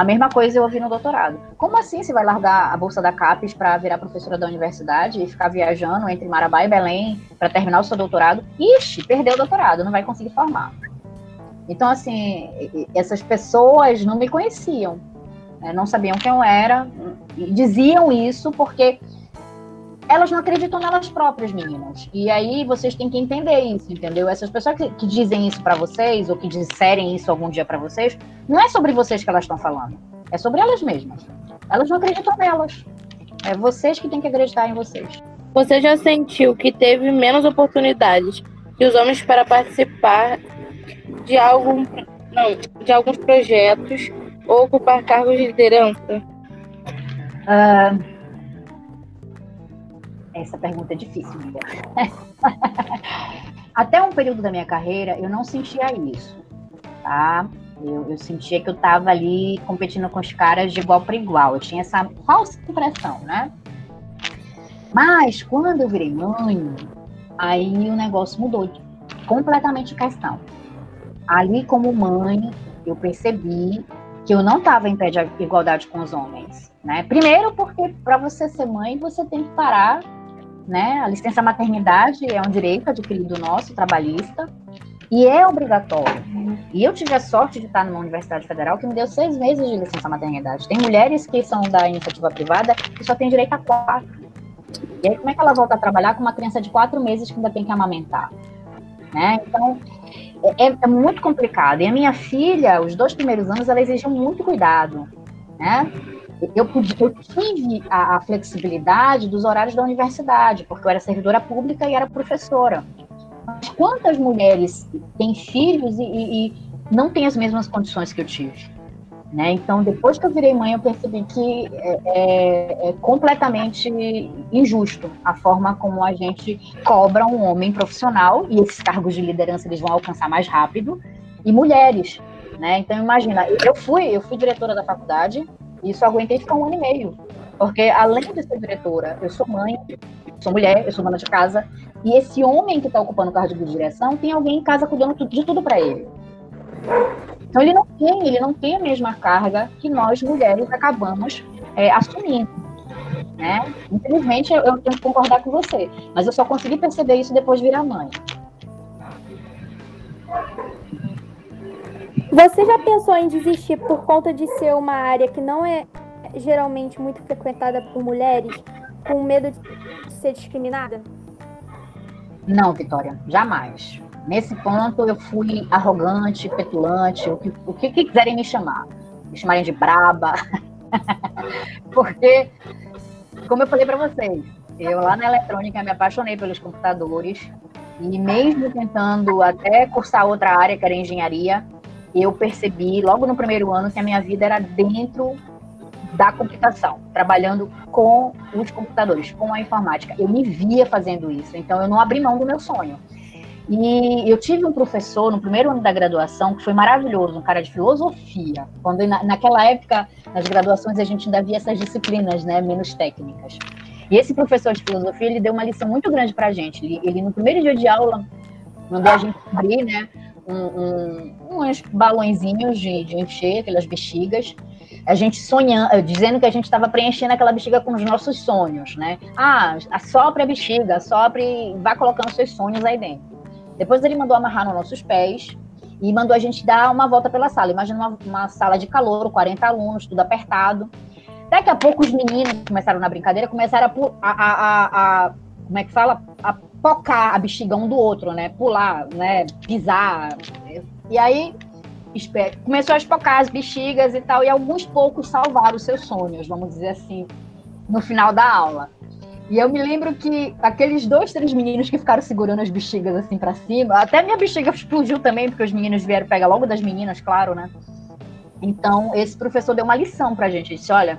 A mesma coisa eu ouvi no doutorado. Como assim você vai largar a bolsa da CAPES para virar professora da universidade e ficar viajando entre Marabá e Belém para terminar o seu doutorado? Ixi, perdeu o doutorado, não vai conseguir formar. Então, assim, essas pessoas não me conheciam, né? não sabiam quem eu era, e diziam isso porque elas não acreditam nelas próprias, meninas. E aí vocês têm que entender isso, entendeu? Essas pessoas que, que dizem isso para vocês, ou que disserem isso algum dia para vocês, não é sobre vocês que elas estão falando. É sobre elas mesmas. Elas não acreditam nelas. É vocês que têm que acreditar em vocês. Você já sentiu que teve menos oportunidades que os homens para participar de algum não, de alguns projetos ou ocupar cargos de liderança? Uh, essa pergunta é difícil, Miguel. Até um período da minha carreira, eu não sentia isso, tá? Eu, eu sentia que eu estava ali competindo com os caras de igual para igual. Eu tinha essa falsa impressão, né? Mas quando eu virei mãe, aí o negócio mudou completamente de questão. Ali, como mãe, eu percebi que eu não estava em pé de igualdade com os homens, né? Primeiro, porque para você ser mãe, você tem que parar né? A licença maternidade é um direito adquirido nosso, trabalhista, e é obrigatório. E eu tive a sorte de estar numa universidade federal que me deu seis meses de licença maternidade. Tem mulheres que são da iniciativa privada que só têm direito a quatro. E aí, como é que ela volta a trabalhar com uma criança de quatro meses que ainda tem que amamentar? Né? Então, é, é, muito complicado. E a minha filha, os dois primeiros anos, ela exigiu muito cuidado, né? Eu, podia, eu tive a, a, flexibilidade dos horários da universidade, porque eu era servidora pública e era professora. Mas quantas mulheres têm filhos e, e, e não têm as mesmas condições que eu tive? Né? Então, depois que eu virei mãe, eu percebi que é, é, é, completamente injusto a forma como a gente cobra um homem profissional, e esses cargos de liderança eles vão alcançar mais rápido, e mulheres. Né? Então, imagina, eu fui, eu fui diretora da faculdade, isso eu aguentei ficar um ano e meio. Porque além de ser diretora, eu sou mãe, sou mulher, eu sou dona de casa. E esse homem que está ocupando o cargo de direção tem alguém em casa cuidando de tudo para ele. Então ele não tem, ele não tem a mesma carga que nós mulheres acabamos é, assumindo. Né? Infelizmente eu, eu tenho que concordar com você, mas eu só consegui perceber isso depois de virar mãe. Você já pensou em desistir por conta de ser uma área que não é geralmente muito frequentada por mulheres, com medo de ser discriminada? Não, Vitória, jamais. Nesse ponto eu fui arrogante, petulante, o que, o que quiserem me chamar. Me chamarem de braba. Porque, como eu falei para vocês, eu lá na eletrônica me apaixonei pelos computadores e mesmo tentando até cursar outra área, que era engenharia, eu percebi logo no primeiro ano que a minha vida era dentro da computação, trabalhando com os computadores, com a informática. Eu me via fazendo isso, então eu não abri mão do meu sonho. E eu tive um professor no primeiro ano da graduação que foi maravilhoso, um cara de filosofia. Quando na, naquela época, nas graduações, a gente ainda via essas disciplinas, né, menos técnicas. E esse professor de filosofia, ele deu uma lição muito grande para a gente. Ele, ele, no primeiro dia de aula, mandou a gente abrir, né, um, uns balõezinhos de, de encher, aquelas bexigas, a gente sonhando, dizendo que a gente estava preenchendo aquela bexiga com os nossos sonhos, né? Ah, assopre a bexiga, assopre vá colocando seus sonhos aí dentro. Depois ele mandou amarrar nos nossos pés e mandou a gente dar uma volta pela sala. Imagina uma, uma sala de calor, 40 alunos, tudo apertado. Daqui a pouco os meninos começaram na brincadeira, começaram a, a, a, a como é que fala? A pocar a bexiga um do outro, né? Pular, né? Pisar. E aí começou a espocar as bexigas e tal, e alguns poucos salvaram seus sonhos, vamos dizer assim, no final da aula. E eu me lembro que aqueles dois, três meninos que ficaram segurando as bexigas assim para cima, até minha bexiga explodiu também, porque os meninos vieram pegar logo das meninas, claro, né? Então, esse professor deu uma lição pra gente. Ele disse: olha,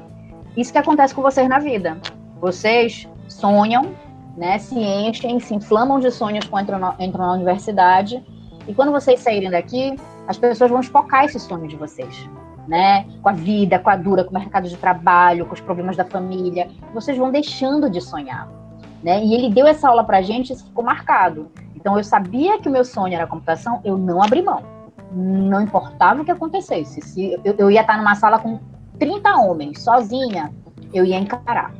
isso que acontece com vocês na vida. Vocês sonham, né? Se enchem, se inflamam de sonhos quando entram, na universidade. E quando vocês saírem daqui, as pessoas vão espocar esse sonho de vocês né? Com a vida, com a dura, com o mercado de trabalho, com os problemas da família. Vocês vão deixando de sonhar, né? E ele deu essa aula pra gente e isso ficou marcado. Então eu sabia que o meu sonho era computação, eu não abri mão. Não importava o que acontecesse. Se eu, eu ia estar numa sala com 30 homens, sozinha, eu ia encarar.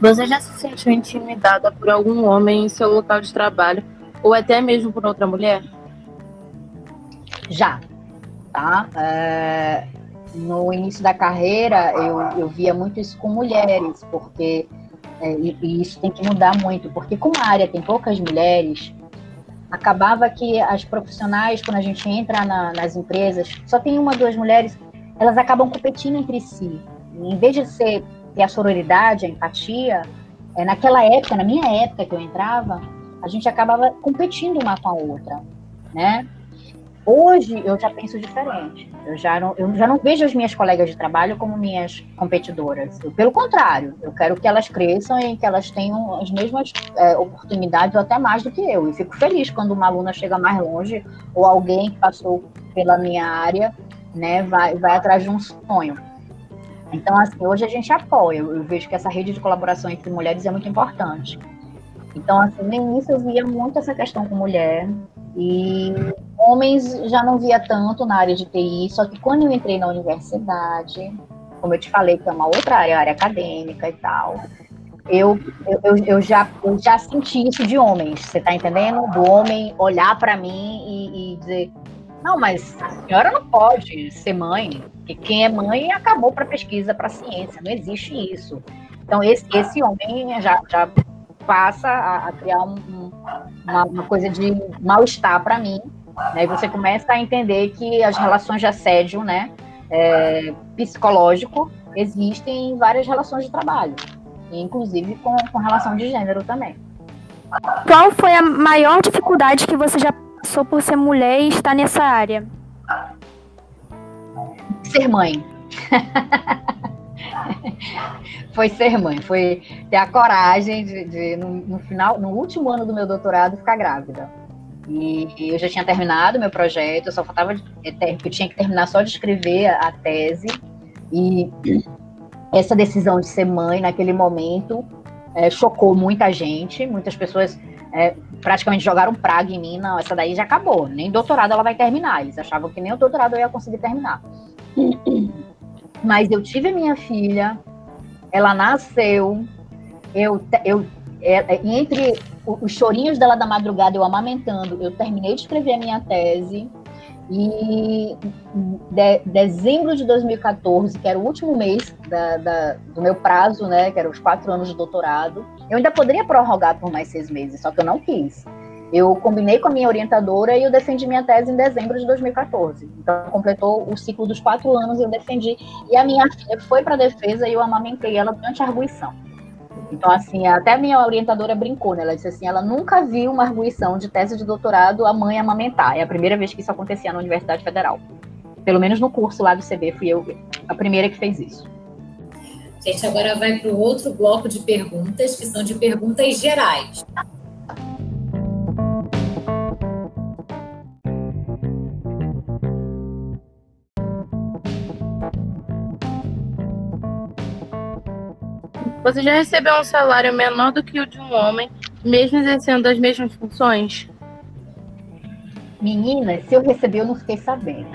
Você já se sentiu intimidada por algum homem em seu local de trabalho ou até mesmo por outra mulher? Já, tá? É, no início da carreira, eu, eu via muito isso com mulheres, porque é, e, e, isso tem que mudar muito, porque como a área tem poucas mulheres, acabava que as profissionais, quando a gente entra na, nas empresas, só tem uma, duas mulheres, elas acabam competindo entre si. Em vez de ser ter a sororidade, a empatia, é, naquela época, na minha época que eu entrava, a gente acabava competindo uma com a outra, né? Hoje eu já penso diferente. Eu já não, eu já não vejo as minhas colegas de trabalho como minhas competidoras. Eu, pelo contrário, eu quero que elas cresçam e que elas tenham as mesmas é, oportunidades ou até mais do que eu. E fico feliz quando uma aluna chega mais longe ou alguém que passou pela minha área, né, vai, vai atrás de um sonho. Então, assim, hoje a gente apoia. Eu vejo que essa rede de colaboração entre mulheres é muito importante. Então, assim, no início eu via muito essa questão com mulher, e homens já não via tanto na área de TI, só que quando eu entrei na universidade, como eu te falei, que é uma outra área, área acadêmica e tal, eu, eu, eu, já, eu já senti isso de homens, você tá entendendo? Do homem olhar para mim e, e, dizer: não, mas a senhora não pode ser mãe, porque quem é mãe acabou para pesquisa, para ciência, não existe isso. Então, esse, esse homem já, já passa a, a criar um, um, uma, uma, coisa de mal-estar para mim. Né? E você começa a entender que as relações de assédio né, é, psicológico existem em várias relações de trabalho, inclusive com, com relação de gênero também. Qual foi a maior dificuldade que você já passou por ser mulher e estar nessa área? Ser mãe. foi ser mãe, foi ter a coragem de, de no, no, final, no último ano do meu doutorado, ficar grávida. E, e eu já tinha terminado meu projeto, eu só faltava, é, eu tinha que terminar só de escrever a, a tese. E essa decisão de ser mãe naquele momento é, chocou muita gente, muitas pessoas é, praticamente jogaram praga em mim, não, essa daí já acabou, nem doutorado ela vai terminar. Eles achavam que nem o doutorado eu ia conseguir terminar. Mas eu tive minha filha, ela nasceu, eu, eu é, é entre os chorinhos dela da madrugada, eu amamentando, eu terminei de escrever a minha tese, e de, dezembro de 2014, que era o último mês da, da, do meu prazo, né, que eram os quatro anos de doutorado, eu ainda poderia prorrogar por mais seis meses, só que eu não quis. Eu combinei com a minha orientadora e eu defendi minha tese em dezembro de 2014. Então, completou o ciclo dos quatro anos e eu defendi. E a minha filha foi para a defesa e eu amamentei ela durante a arguição. Então, assim, até a minha orientadora brincou, né? Ela disse assim, ela nunca viu uma arguição de tese de doutorado a mãe amamentar. É a primeira vez que isso acontecia na Universidade Federal. Pelo menos no curso lá do CB, fui eu a primeira que fez isso. Gente agora vai para o outro bloco de perguntas, que são de perguntas gerais. Você já recebeu um salário menor do que o de um homem, mesmo exercendo as mesmas funções? Menina, se eu recebi, eu não fiquei sabendo.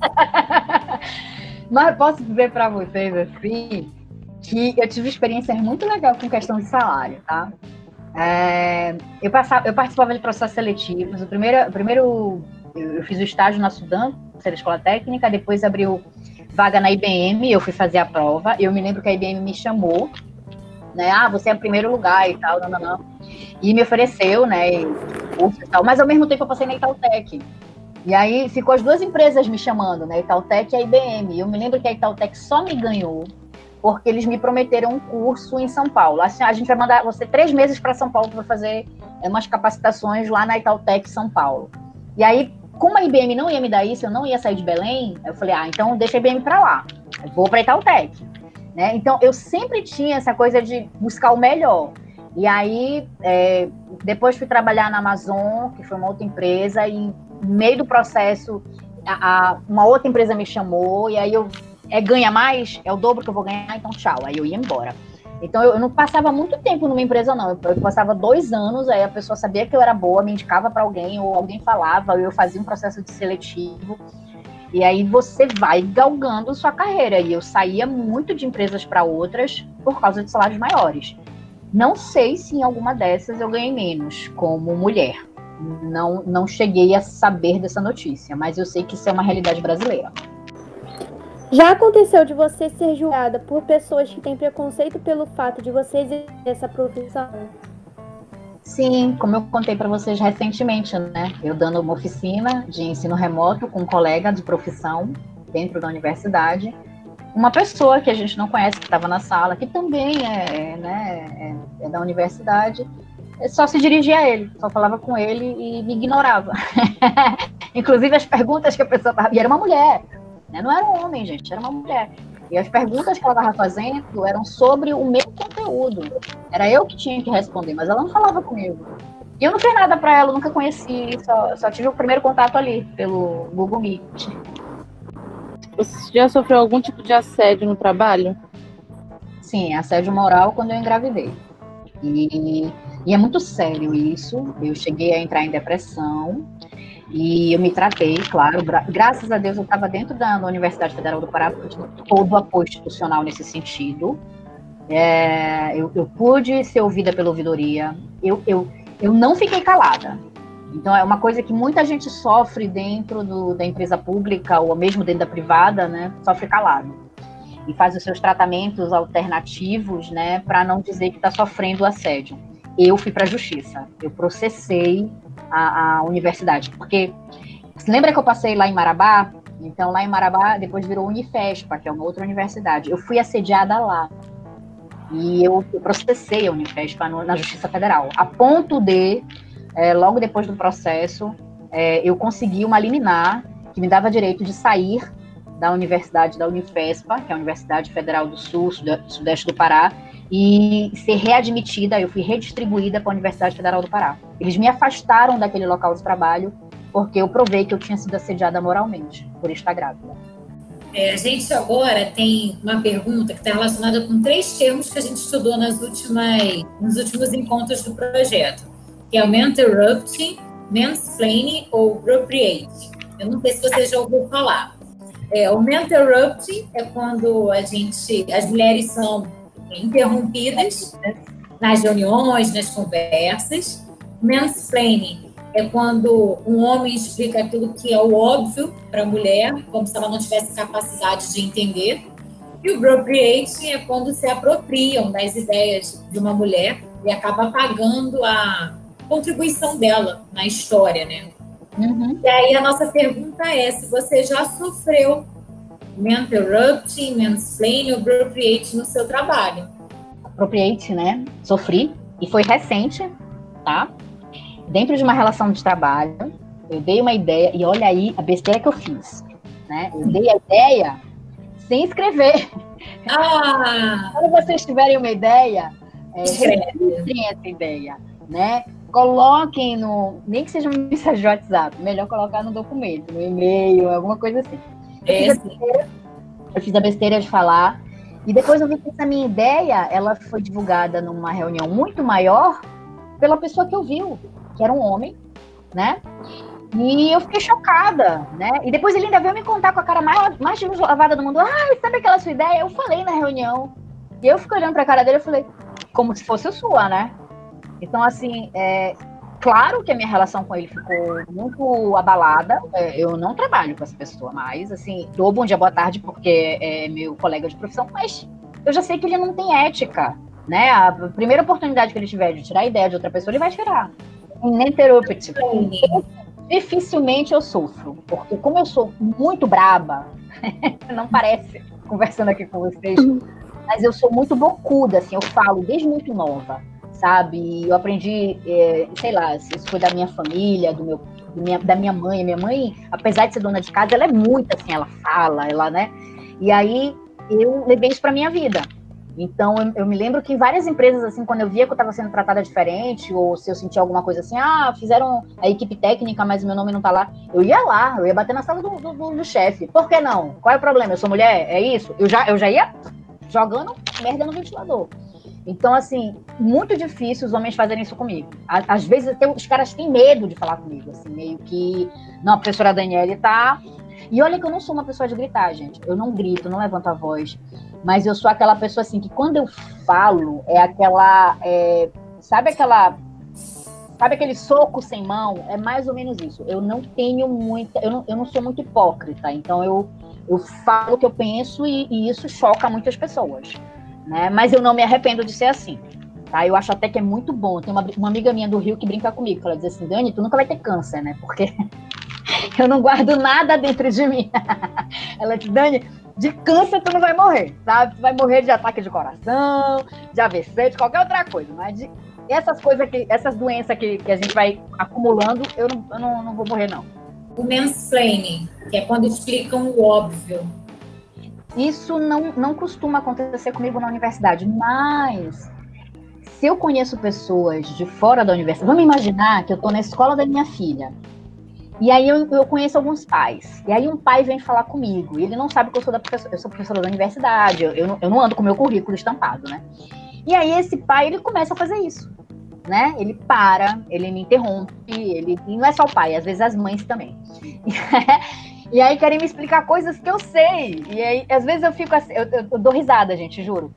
Mas posso dizer para vocês assim que eu tive experiências muito legais com questão de salário, tá? É, eu, passava, eu participava de processos seletivos. O primeiro, o primeiro eu fiz o estágio na Sudã, ser escola técnica, depois abriu vaga na IBM, eu fui fazer a prova. Eu me lembro que a IBM me chamou, né? Ah, você é o primeiro lugar e tal, não, não, não. E me ofereceu, né? Curso e tal. Mas ao mesmo tempo eu passei na Itautec. E aí ficou as duas empresas me chamando, né? Itautec e a IBM. Eu me lembro que a Itautec só me ganhou porque eles me prometeram um curso em São Paulo. Assim, a gente vai mandar você três meses para São Paulo para fazer umas capacitações lá na Itautec São Paulo. E aí como a IBM não ia me dar isso, eu não ia sair de Belém, eu falei, ah, então deixa a IBM para lá, eu vou para Itautec. Né? Então, eu sempre tinha essa coisa de buscar o melhor. E aí, é, depois fui trabalhar na Amazon, que foi uma outra empresa, e no meio do processo, a, a, uma outra empresa me chamou, e aí eu, é ganha mais? É o dobro que eu vou ganhar, então tchau. Aí eu ia embora. Então eu, eu, não passava muito tempo numa empresa, não. Eu, eu, passava dois anos, aí a pessoa sabia que eu era boa, me indicava para alguém, ou alguém falava, ou eu fazia um processo de seletivo. E aí você vai galgando sua carreira. E eu saía muito de empresas para outras por causa de salários maiores. Não sei se em alguma dessas eu ganhei menos como mulher. Não, não cheguei a saber dessa notícia, mas eu sei que isso é uma realidade brasileira. Já aconteceu de você ser julgada por pessoas que têm preconceito pelo fato de você exercer essa profissão? Sim, como eu contei para vocês recentemente, né? Eu dando uma oficina de ensino remoto com um colega de profissão dentro da universidade. Uma pessoa que a gente não conhece, que estava na sala, que também é, é né, é, é da universidade, só se dirigia a ele, só falava com ele e me ignorava. Inclusive as perguntas que a pessoa estava. E era uma mulher, né? Não era um homem, gente, era uma mulher. E as perguntas que ela estava fazendo eram sobre o meu conteúdo. Era eu que tinha que responder, mas ela não falava comigo. E eu não fiz nada para ela, nunca conheci, só, só tive o primeiro contato ali, pelo Google Meet. Você já sofreu algum tipo de assédio no trabalho? Sim, assédio moral quando eu engravidei. E, e é muito sério isso. Eu cheguei a entrar em depressão. E eu me tratei, claro, graças a Deus eu estava dentro da, da, Universidade Federal do Pará, porque eu tive todo o apoio institucional nesse sentido. É, eu, eu, pude ser ouvida pela ouvidoria, eu, eu, eu não fiquei calada. Então é uma coisa que muita gente sofre dentro do, da empresa pública ou mesmo dentro da privada, né? Sofre calado e faz os seus tratamentos alternativos, né? Para não dizer que está sofrendo assédio. Eu fui para a justiça, eu processei a, a universidade. Porque lembra que eu passei lá em Marabá? Então, lá em Marabá, depois virou Unifespa, que é uma outra universidade. Eu fui assediada lá. E eu, eu processei a Unifespa no, na Justiça Federal. A ponto de, é, logo depois do processo, é, eu consegui uma liminar que me dava direito de sair da Universidade da Unifespa, que é a Universidade Federal do Sul, Sudeste do Pará, e ser readmitida, eu fui redistribuída para a Universidade Federal do Pará. Eles me afastaram daquele local de trabalho porque eu provei que eu tinha sido assediada moralmente por estar grávida. É, a gente agora tem uma pergunta que está relacionada com três termos que a gente estudou nas últimas, nos últimos encontros do projeto. que é o interrupting, mansplaining ou appropriate. Eu não sei se você já ouviu falar. É, o interrupting é quando a gente, as mulheres são interrompidas nas reuniões, nas conversas. Mansplaining é quando um homem explica aquilo que é o óbvio para a mulher, como se ela não tivesse capacidade de entender. E o appropriating é quando se apropriam das ideias de uma mulher e acaba pagando a contribuição dela na história, né? Uhum. E aí a nossa pergunta é se você já sofreu interrupting, mansplaining ou appropriate no seu trabalho. Appropriate, né? Sofri e foi recente, tá? Dentro de uma relação de trabalho, eu dei uma ideia e olha aí a besteira que eu fiz, né? Eu dei a ideia sem escrever. Ah! Quando vocês tiverem uma ideia, é, registrem essa ideia, né? Coloquem no, nem que seja uma mensagem de WhatsApp, melhor colocar no documento, no e-mail, alguma coisa assim. Eu, fiz, besteira, eu fiz a besteira de falar e depois eu vi que essa minha ideia, ela foi divulgada numa reunião muito maior pela pessoa que ouviu, que era um homem, né? E eu fiquei chocada, né? E depois ele ainda veio me contar com a cara mais, mais lavada do mundo. Ah, sabe aquela sua ideia? Eu falei na reunião. E eu fiquei olhando pra cara dele e falei, como se fosse sua, né? Então, assim, é, claro que a minha relação com ele ficou muito abalada. É, eu não trabalho com essa pessoa mais. Assim, dou bom dia, boa tarde, porque é meu colega de profissão, mas eu já sei que ele não tem ética. Né? A primeira oportunidade que ele tiver de tirar a ideia de outra pessoa, ele vai tirar. Ininterrupted. Dificilmente eu sofro, porque como eu sou muito braba, não parece conversando aqui com vocês, mas eu sou muito bocuda, assim, eu falo desde muito nova, sabe? Eu aprendi, é, sei lá, isso foi da minha família, do meu, minha, da minha mãe. Minha mãe, apesar de ser dona de casa, ela é muito assim, ela fala, ela, né? E aí eu levei isso para minha vida. Então, eu, eu, me lembro que em várias empresas, assim, quando eu via que eu estava sendo tratada diferente, ou se eu sentia alguma coisa assim, ah, fizeram a equipe técnica, mas meu nome não tá lá, eu ia lá, eu ia bater na sala do, do, do, do chefe. Por que não? Qual é o problema? Eu sou mulher? É isso? Eu já, eu já ia jogando merda no ventilador. Então, assim, muito difícil os homens fazerem isso comigo. Às vezes até os caras têm medo de falar comigo, assim, meio que. Não, a professora Daniele tá. E olha que eu não sou uma pessoa de gritar, gente. Eu não grito, não levanto a voz. Mas eu sou aquela pessoa assim que quando eu falo, é aquela. É, sabe aquela. Sabe aquele soco sem mão? É mais ou menos isso. Eu não tenho muita. Eu não, eu não sou muito hipócrita. Então eu, eu falo o que eu penso e, e isso choca muitas pessoas né? Mas eu não me arrependo de ser assim. Tá? Eu acho até que é muito bom. Tem uma, uma amiga minha do Rio que brinca comigo, que ela diz assim, Dani, tu nunca vai ter câncer, né? Porque eu não guardo nada dentro de mim. ela diz, Dani, de câncer tu não vai morrer, sabe? Tu vai morrer de ataque de coração, de AVC, de qualquer outra coisa, mas de essas coisas que, essas doenças que, que a gente vai acumulando, eu não, eu não, não vou morrer, não. O mansplaining, que é quando explicam o óbvio, isso não, não costuma acontecer comigo na universidade, mas se eu conheço pessoas de fora da universidade, vamos imaginar que eu estou na escola da minha filha. E aí eu, eu, conheço alguns pais. E aí um pai vem falar comigo. E ele não sabe que eu sou da professora, eu sou professora da universidade. Eu, eu, não, eu não ando com meu currículo estampado, né? E aí esse pai ele começa a fazer isso, né? Ele para, ele me interrompe, ele e não é só o pai, às vezes as mães também. E aí querem me explicar coisas que eu sei. E aí, às vezes eu fico assim, eu, eu, eu dou risada, gente, juro.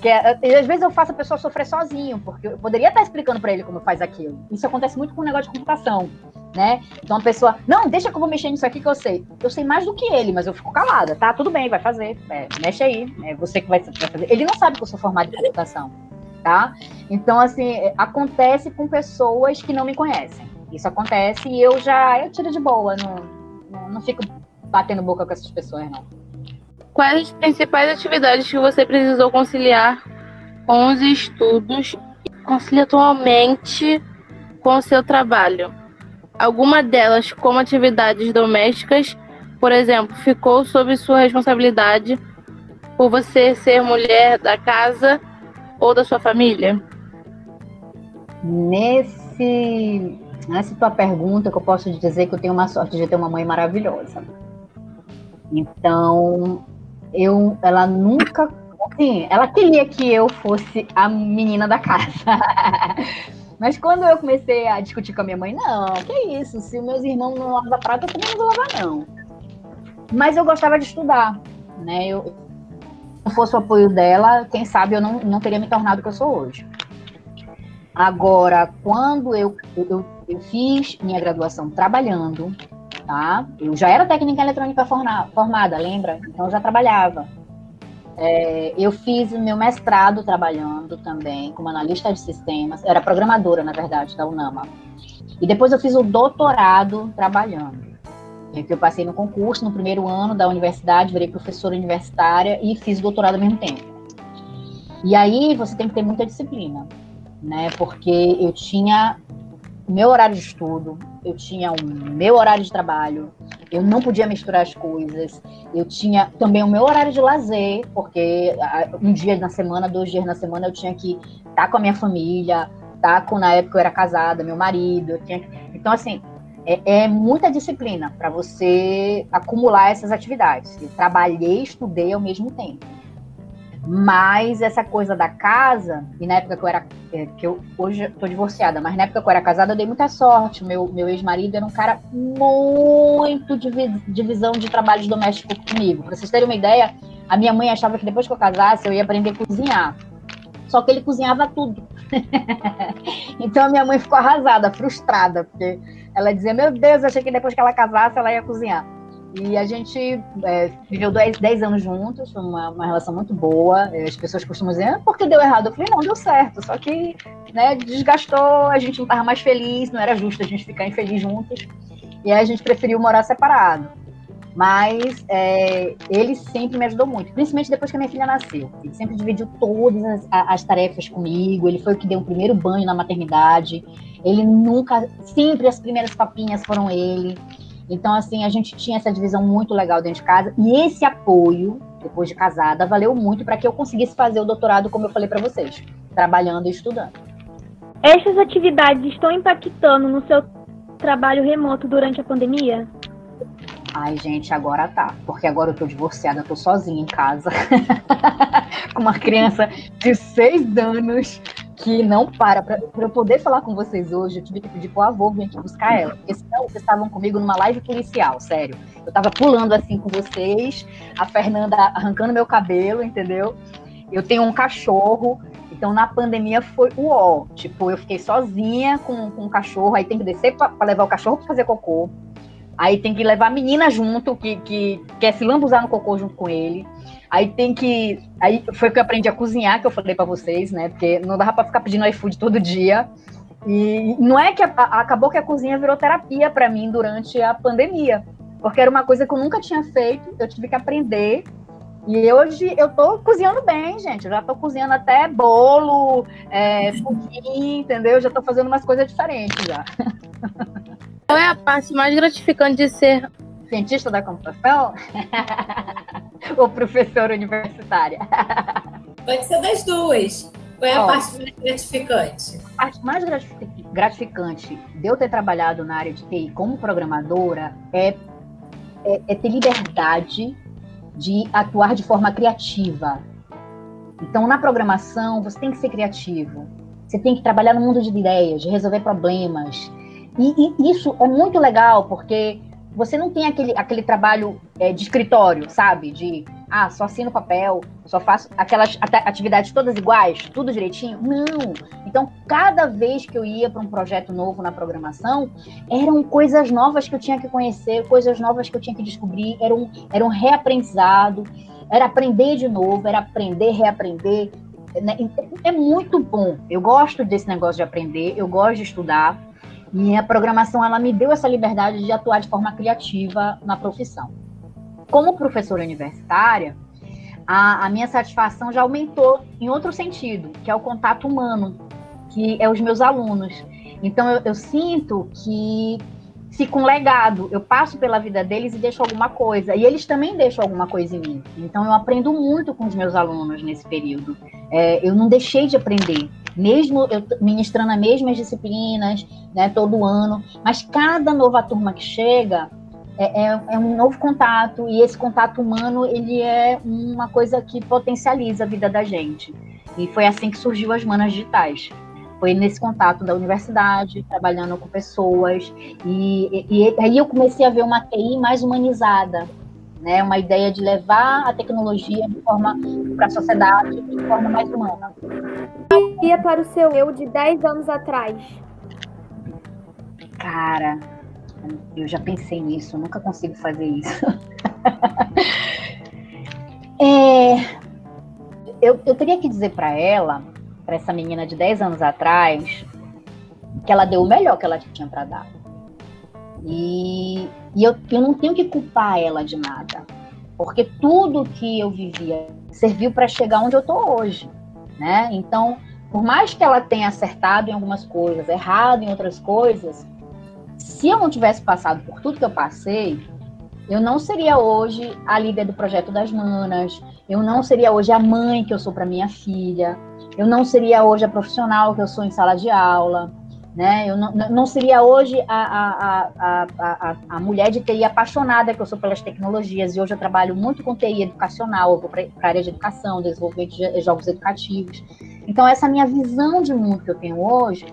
Que é, às vezes eu faço a pessoa sofrer sozinho, porque eu poderia estar explicando para ele como faz aquilo. Isso acontece muito com o negócio de computação, né? Então a pessoa, não, deixa que eu vou mexer nisso aqui que eu sei. Eu sei mais do que ele, mas eu fico calada, tá? Tudo bem, vai fazer, é, mexe aí, é você que vai, vai fazer. Ele não sabe que eu sou formada em computação, tá? Então, assim, acontece com pessoas que não me conhecem. Isso acontece e eu já, eu tiro de boa, não não, não fico batendo boca com essas pessoas, não. Quais as principais atividades que você precisou conciliar com os estudos e concilia atualmente com o seu trabalho? Alguma delas, como atividades domésticas, por exemplo, ficou sob sua responsabilidade por você ser mulher da casa ou da sua família? Nesse Nessa tua pergunta, que eu posso dizer que eu tenho uma sorte de ter uma mãe maravilhosa. Então, eu, ela nunca, assim, ela queria que eu fosse a menina da casa. Mas quando eu comecei a discutir com a minha mãe, não, que isso, se meus irmãos não lavam prata, eu também não vou lavar, não. Mas eu gostava de estudar, né? Eu, se fosse o apoio dela, quem sabe eu não, não teria me tornado o que eu sou hoje. Agora, quando eu, eu, eu fiz minha graduação trabalhando, tá? Eu já era técnica eletrônica formada, lembra? Então eu já trabalhava. É, eu fiz meu mestrado trabalhando também como analista de sistemas, era programadora, na verdade, da UNAMA. E depois eu fiz o doutorado trabalhando. Que eu passei no concurso no primeiro ano da universidade, virei professora universitária e fiz doutorado ao mesmo tempo. E aí você tem que ter muita disciplina, né? Porque eu tinha meu horário de estudo, eu tinha o meu horário de trabalho, eu não podia misturar as coisas, eu tinha também o meu horário de lazer, porque um dia na semana, dois dias na semana eu tinha que estar tá com a minha família, estar tá com, na época eu era casada, meu marido, eu tinha então assim, é, é muita disciplina para você acumular essas atividades. Eu trabalhei e estudei ao mesmo tempo. Mas essa coisa da casa, e na época que eu era. É, que eu hoje estou divorciada, mas na época que eu era casada, eu dei muita sorte. Meu, meu ex-marido era um cara muito de divisão de trabalhos domésticos comigo. Para vocês terem uma ideia, a minha mãe achava que depois que eu casasse, eu ia aprender a cozinhar. Só que ele cozinhava tudo. então a minha mãe ficou arrasada, frustrada, porque ela dizia: Meu Deus, achei que depois que ela casasse, ela ia cozinhar. E a gente é, viveu 10 anos juntos, foi uma, uma, relação muito boa. As pessoas costumam dizer, ah, por que deu errado? Eu falei, não, deu certo. Só que né, desgastou, a gente não estava mais feliz, não era justo a gente ficar infeliz juntos. E aí a gente preferiu morar separado. Mas é, ele sempre me ajudou muito, principalmente depois que a minha filha nasceu. Ele sempre dividiu todas as, as tarefas comigo. Ele foi o que deu o primeiro banho na maternidade. Ele nunca, sempre as primeiras papinhas foram ele. Então, assim, a gente tinha essa divisão muito legal dentro de casa. E esse apoio, depois de casada, valeu muito para que eu conseguisse fazer o doutorado, como eu falei para vocês, trabalhando e estudando. Estas atividades estão impactando no seu trabalho remoto durante a pandemia? Ai, gente, agora tá. Porque agora eu tô divorciada, eu tô sozinha em casa. Com uma criança de seis anos que não para. Para eu poder falar com vocês hoje, eu tive que pedir pro avô vir aqui buscar ela. Porque senão vocês estavam comigo numa live policial, sério. Eu tava pulando assim com vocês, a Fernanda arrancando meu cabelo, entendeu? Eu tenho um cachorro, então na pandemia foi o ó. Tipo, eu fiquei sozinha com, com um cachorro, aí tem que descer para levar o cachorro para fazer cocô. Aí tem que levar a menina junto, que, que quer se lambuzar no cocô junto com ele. Aí tem que. Aí foi que eu aprendi a cozinhar, que eu falei para vocês, né? Porque não dava para ficar pedindo iFood todo dia. E não é que a, a, acabou que a cozinha virou terapia para mim durante a pandemia, porque era uma coisa que eu nunca tinha feito, eu tive que aprender. E hoje eu tô cozinhando bem, gente. Eu já tô cozinhando até bolo, é, pudim, entendeu? Eu já tô fazendo umas coisas diferentes já. Qual é a parte mais gratificante de ser cientista da computação ou professora universitária? Pode ser das duas. Qual é a parte mais gratificante? A parte mais gratificante de eu ter trabalhado na área de TI como programadora é, é, é ter liberdade de atuar de forma criativa. Então, na programação, você tem que ser criativo. Você tem que trabalhar no mundo de ideias, de resolver problemas, e, e, isso é muito legal, porque você não tem aquele, aquele trabalho é, de escritório, sabe? De, ah, só assino papel, só faço aquelas atividades todas iguais, tudo direitinho. Não! Então, cada vez que eu ia para um projeto novo na programação, eram coisas novas que eu tinha que conhecer, coisas novas que eu tinha que descobrir, era um, era um reaprendizado, era aprender de novo, era aprender, reaprender. Né? É muito bom. Eu gosto desse negócio de aprender, eu gosto de estudar. E a programação ela me deu essa liberdade de atuar de forma criativa na profissão. Como professora universitária, a, a minha satisfação já aumentou em outro sentido, que é o contato humano, que é os meus alunos. Então eu, eu sinto que fica um legado. Eu passo pela vida deles e deixo alguma coisa. E eles também deixam alguma coisa em mim. Então eu aprendo muito com os meus alunos nesse período. É, eu não deixei de aprender mesmo eu ministrando as mesmas disciplinas, né, todo ano, mas cada nova turma que chega é, é, é, um novo contato e esse contato humano ele é uma coisa que potencializa a vida da gente. E foi assim que surgiu as manas digitais. Foi nesse contato da universidade, trabalhando com pessoas, e, e, e aí eu comecei a ver uma TI mais humanizada, né? Uma ideia de levar a tecnologia de forma para a sociedade de forma mais humana. E para o seu eu de 10 anos atrás? Cara, eu já pensei nisso, nunca consigo fazer isso. é, eu, eu teria que dizer para ela, para essa menina de 10 anos atrás, que ela deu o melhor que ela tinha para dar. E, e eu, eu não tenho que culpar ela de nada, porque tudo que eu vivia serviu para chegar onde eu estou hoje, né? Então, por mais que ela tenha acertado em algumas coisas, errado em outras coisas, se eu não tivesse passado por tudo que eu passei, eu não seria hoje a líder do projeto das manas, eu não seria hoje a mãe que eu sou para minha filha, eu não seria hoje a profissional que eu sou em sala de aula, né? Eu não, não seria hoje a, a, a, a, a mulher de TI apaixonada que eu sou pelas tecnologias, e hoje eu trabalho muito com TI educacional, eu vou para a área de educação, desenvolvimento de jogos educativos. Então, essa minha visão de mundo que eu tenho hoje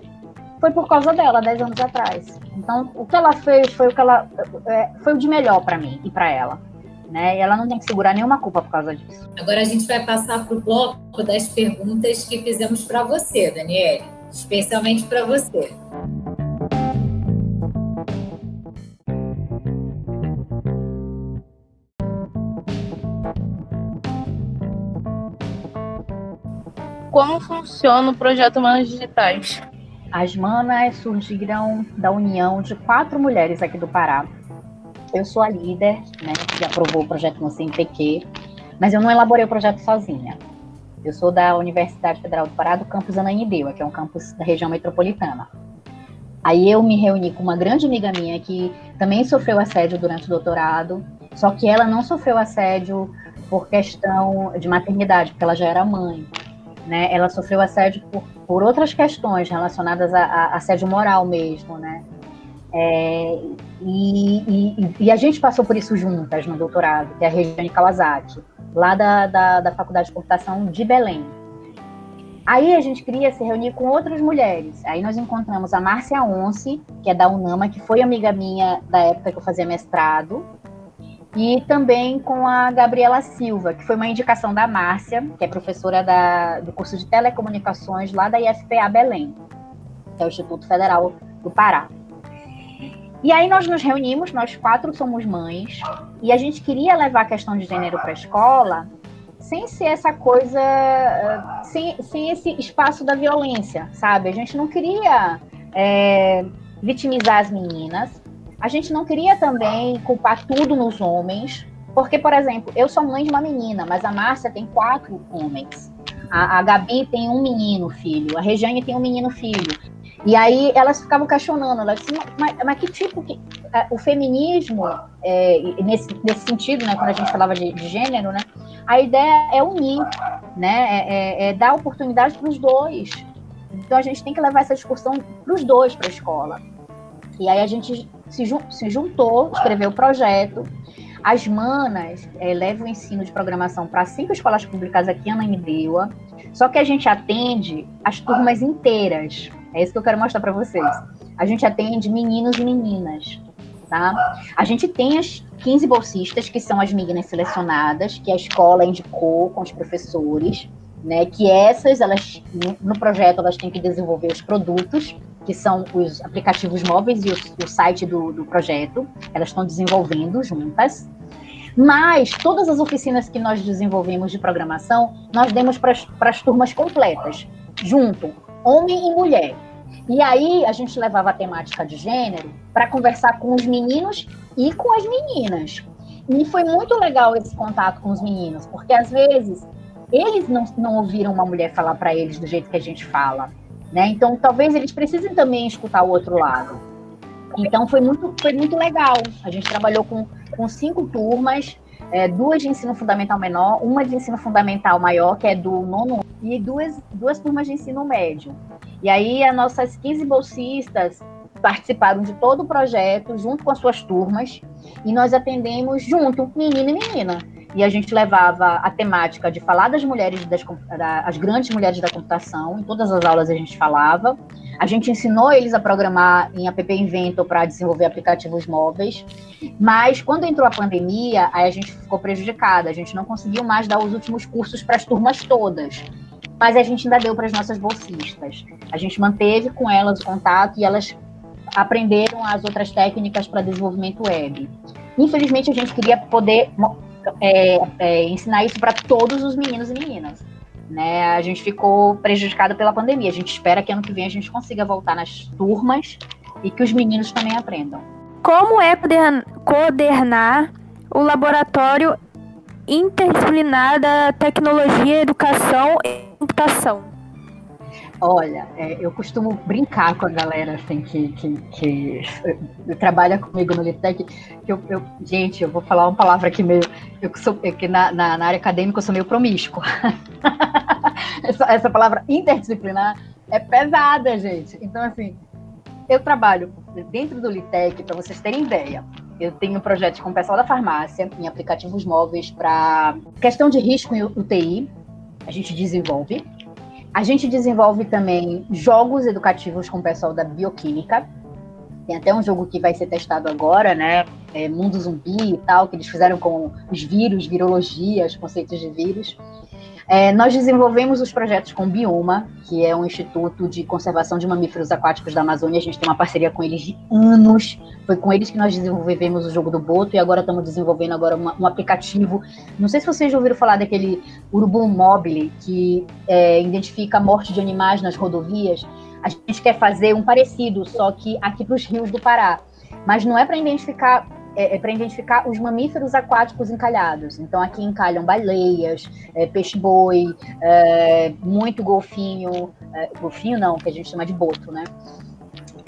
foi por causa dela, 10 anos atrás. Então, o que ela fez foi o que ela é, foi o de melhor para mim e para ela. Né? E ela não tem que segurar nenhuma culpa por causa disso. Agora a gente vai passar para o bloco das perguntas que fizemos para você, Daniele, especialmente para você. Como funciona o projeto Manos Digitais? As manas surgiram da união de quatro mulheres aqui do Pará. Eu sou a líder, né, que aprovou o projeto no CNPq, mas eu não elaborei o projeto sozinha. Eu sou da Universidade Federal do Pará, do campus Ananindeua, que é um campus da região metropolitana. Aí eu me reuni com uma grande amiga minha que também sofreu assédio durante o doutorado, só que ela não sofreu assédio por questão de maternidade, porque ela já era mãe. Né? Ela sofreu assédio por por outras questões relacionadas a, a assédio moral mesmo, né? É, e, e, e, a gente passou por isso juntas no doutorado, que é a Regiane Kawasaki, lá da, da, da Faculdade de Computação de Belém. Aí a gente queria se reunir com outras mulheres. Aí nós encontramos a Márcia Once, que é da UNAMA, que foi amiga minha da época que eu fazia mestrado, e também com a Gabriela Silva, que foi uma indicação da Márcia, que é professora da, do curso de telecomunicações lá da IFPA Belém, que é o Instituto Federal do Pará. E aí nós nos reunimos, nós quatro somos mães, e a gente queria levar a questão de gênero para a escola sem ser essa coisa, eh, sem, sem esse espaço da violência, sabe? A gente não queria é, vitimizar as meninas, a gente não queria também culpar tudo nos homens, porque, por exemplo, eu sou mãe de uma menina, mas a Márcia tem quatro homens. A, a Gabi tem um menino filho, a Regiane tem um menino filho. E aí elas ficavam questionando, elas disse, mas, mas que tipo que é, o feminismo é, nesse, nesse sentido, né, quando a gente falava de, de gênero, né, a ideia é unir, né, é, é, é dar oportunidade para os dois. Então a gente tem que levar essa discussão para os dois para a escola. E aí a gente se, se juntou, escreveu o projeto. As manas é, levam o ensino de programação para cinco escolas públicas aqui em Ananindeua, só que a gente atende as turmas inteiras. É isso que eu quero mostrar para vocês. A gente atende meninos e meninas, tá? A gente tem as 15 bolsistas, que são as meninas selecionadas, que a escola indicou com os professores, né? Que essas, elas, no projeto, elas têm que desenvolver os produtos que são os aplicativos móveis e o, o site do, do projeto. Elas estão desenvolvendo juntas. Mas todas as oficinas que nós desenvolvemos de programação, nós demos para as turmas completas, junto, homem e mulher. E aí a gente levava a temática de gênero para conversar com os meninos e com as meninas. E foi muito legal esse contato com os meninos, porque às vezes eles não, não ouviram uma mulher falar para eles do jeito que a gente fala. Né? Então, talvez eles precisem também escutar o outro lado. Então, foi muito, foi muito legal. A gente trabalhou com, com cinco turmas, é, duas de ensino fundamental menor, uma de ensino fundamental maior, que é do nono, e duas, duas turmas de ensino médio. E aí, as nossas 15 bolsistas participaram de todo o projeto, junto com as suas turmas, e nós atendemos junto, menino e menina. E a gente levava a temática de falar das mulheres, das as grandes mulheres da computação, em todas as aulas a gente falava. A gente ensinou eles a programar em App Inventor para desenvolver aplicativos móveis, mas quando entrou a pandemia, aí a gente ficou prejudicada, a gente não conseguiu mais dar os últimos cursos para as turmas todas. Mas a gente ainda deu para as nossas bolsistas. A gente manteve com elas o contato e elas aprenderam as outras técnicas para desenvolvimento web. Infelizmente, a gente queria poder é, é, ensinar isso para todos os meninos e meninas. Né? A gente ficou prejudicado pela pandemia. A gente espera que ano que vem a gente consiga voltar nas turmas e que os meninos também aprendam. Como é coordenar o laboratório interdisciplinar da tecnologia, educação e computação? Olha, é, eu costumo brincar com a galera assim que, que, que trabalha comigo no Litec, que eu, eu, gente, eu vou falar uma palavra aqui meio. Eu sou, que na, na, na área acadêmica eu sou meio promíscuo. essa, essa palavra interdisciplinar é pesada, gente. Então, assim, eu trabalho dentro do Litec, para vocês terem ideia. Eu tenho projetos com o pessoal da farmácia, em aplicativos móveis para questão de risco em UTI, a gente desenvolve. A gente desenvolve também jogos educativos com o pessoal da bioquímica. Tem até um jogo que vai ser testado agora, né? É Mundo Zumbi e tal, que eles fizeram com os vírus, virologia, os conceitos de vírus. É, nós desenvolvemos os projetos com o Bioma, que é um instituto de conservação de mamíferos aquáticos da Amazônia. A gente tem uma parceria com eles de anos. Foi com eles que nós desenvolvemos o jogo do Boto e agora estamos desenvolvendo agora uma, um aplicativo. Não sei se vocês já ouviram falar daquele Urubu Mobile, que é, identifica a morte de animais nas rodovias. A gente quer fazer um parecido, só que aqui para os rios do Pará. Mas não é para identificar é, é para identificar os mamíferos aquáticos encalhados. Então, aqui encalham baleias, é, peixe-boi, é, muito golfinho, é, golfinho não, que a gente chama de boto, né?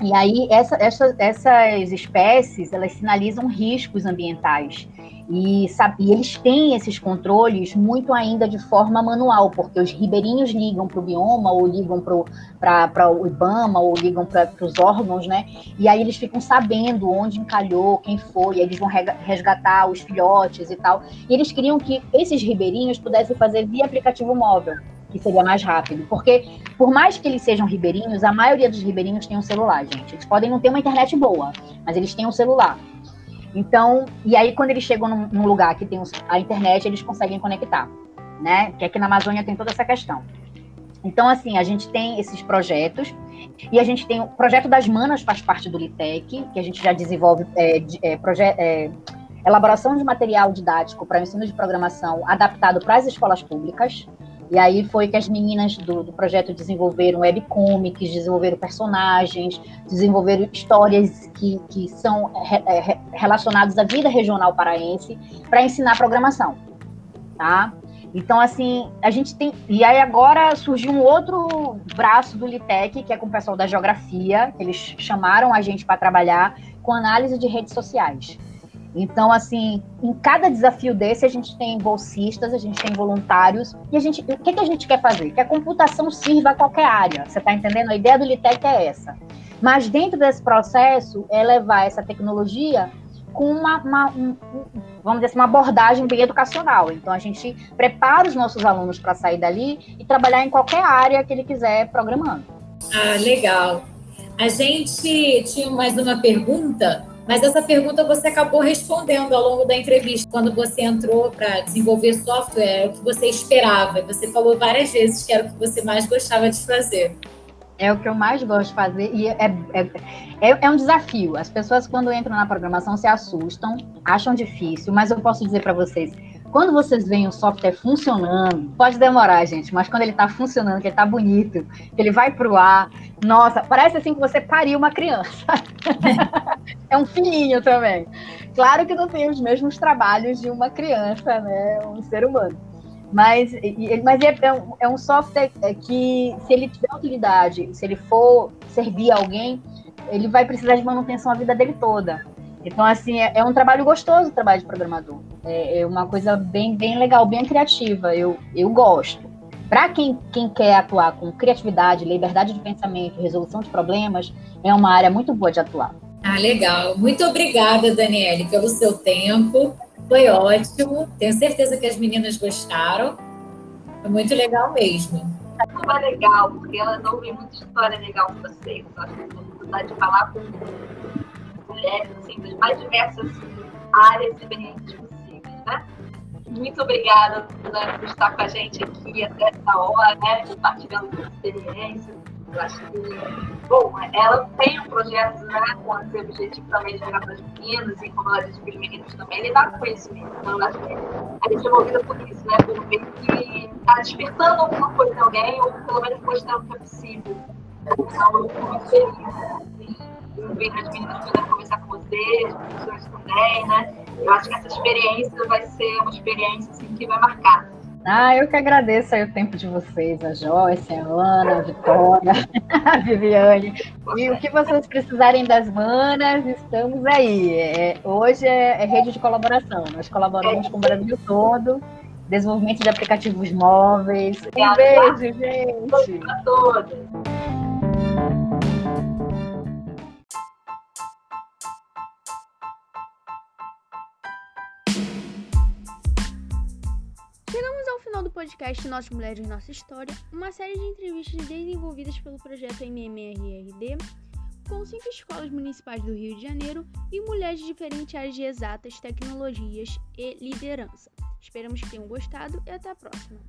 E aí, essa, essa, essas espécies, elas sinalizam riscos ambientais. E, sabe, e eles têm esses controles muito ainda de forma manual, porque os ribeirinhos ligam para o bioma, ou ligam para o IBAMA, ou ligam para os órgãos, né? E aí eles ficam sabendo onde encalhou, quem foi, eles vão resgatar os filhotes e tal. E eles queriam que esses ribeirinhos pudessem fazer via aplicativo móvel que seria mais rápido. Porque, por mais que eles sejam ribeirinhos, a maioria dos ribeirinhos tem um celular, gente. Eles podem não ter uma internet boa, mas eles têm um celular. Então, e aí quando eles chegam num, num lugar que tem a internet, eles conseguem conectar, né? Que aqui na Amazônia tem toda essa questão. Então, assim, a gente tem esses projetos e a gente tem o projeto das manas faz parte do Litec, que a gente já desenvolve é, é, é, elaboração de material didático para ensino de programação adaptado para as escolas públicas. E aí foi que as meninas do, do projeto desenvolveram webcomics, desenvolveram personagens, desenvolveram histórias que, que são re, é, re, relacionadas à vida regional paraense para ensinar programação, tá? Então, assim, a gente tem. E aí agora surgiu um outro braço do Litec, que é com o pessoal da geografia, que eles chamaram a gente para trabalhar com análise de redes sociais. Então, assim, em cada desafio desse, a gente tem bolsistas, a gente tem voluntários, e a gente, o que, que a gente quer fazer? Que a computação sirva a qualquer área. Você está entendendo? A ideia do Litec é essa. Mas dentro desse processo, é levar essa tecnologia com uma, uma um, vamos dizer assim, uma abordagem bem educacional. Então, a gente prepara os nossos alunos para sair dali e trabalhar em qualquer área que ele quiser programando. Ah, legal. A gente tinha mais uma pergunta mas essa pergunta você acabou respondendo ao longo da entrevista, quando você entrou para desenvolver software, o que você esperava. Você falou várias vezes que era o que você mais gostava de fazer. É o que eu mais gosto de fazer e é, é, é, é um desafio. As pessoas, quando entram na programação, se assustam, acham difícil, mas eu posso dizer para vocês, quando vocês veem o software funcionando, pode demorar, gente, mas quando ele está funcionando, que ele está bonito, que ele vai para o ar, nossa, parece assim que você pariu uma criança. é um filhinho também. Claro que não tem os mesmos trabalhos de uma criança, né? Um ser humano. Mas, mas é, é, um, é um software que, se ele tiver utilidade, se ele for servir alguém, ele vai precisar de manutenção a vida dele toda. Então, assim, é, é um trabalho gostoso o trabalho de programador. É, é, uma coisa bem, bem legal, bem criativa. Eu, eu gosto. Para quem, quem quer atuar com criatividade, liberdade de pensamento, resolução de problemas, é uma área muito boa de atuar. Ah, legal. Muito obrigada, Daniele, pelo seu tempo. Foi ótimo. Tenho certeza que as meninas gostaram. Foi muito legal mesmo. Foi legal, porque elas ouvem muita história legal com vocês. Eu acho que oportunidade de falar com mulheres assim, das mais diversas áreas e experiências possíveis, né? Muito obrigada por estar com a gente aqui até essa hora, né? Compartilhando suas experiências. Eu acho que, bom, ela tem um projeto né, com esse objetivo também de jogar para as meninas e, como ela disse, para os meninos também, lidar com conhecimento. Então, eu acho que a gente é movida por isso, né? Por ver que está despertando alguma coisa em alguém, ou pelo menos mostrando que é possível. Então, eu feliz em ver as meninas podendo conversar com vocês, com pessoas também, né? Eu acho que essa experiência vai ser uma experiência assim, que vai marcar. Ah, eu que agradeço aí o tempo de vocês, a Joyce, a Ana, a Vitória, a Viviane. E o que vocês precisarem das manas, estamos aí. É, hoje é, é, rede de colaboração. Nós colaboramos com o Brasil todo, desenvolvimento de aplicativos móveis. Um beijo, gente. Para todas. Chegamos final do podcast Nossas Mulheres Nossa História, uma série de entrevistas desenvolvidas pelo projeto MMRRD com cinco escolas municipais do Rio de Janeiro e mulheres de diferentes áreas de exatas, tecnologias e liderança. Esperamos que tenham gostado e até a próxima!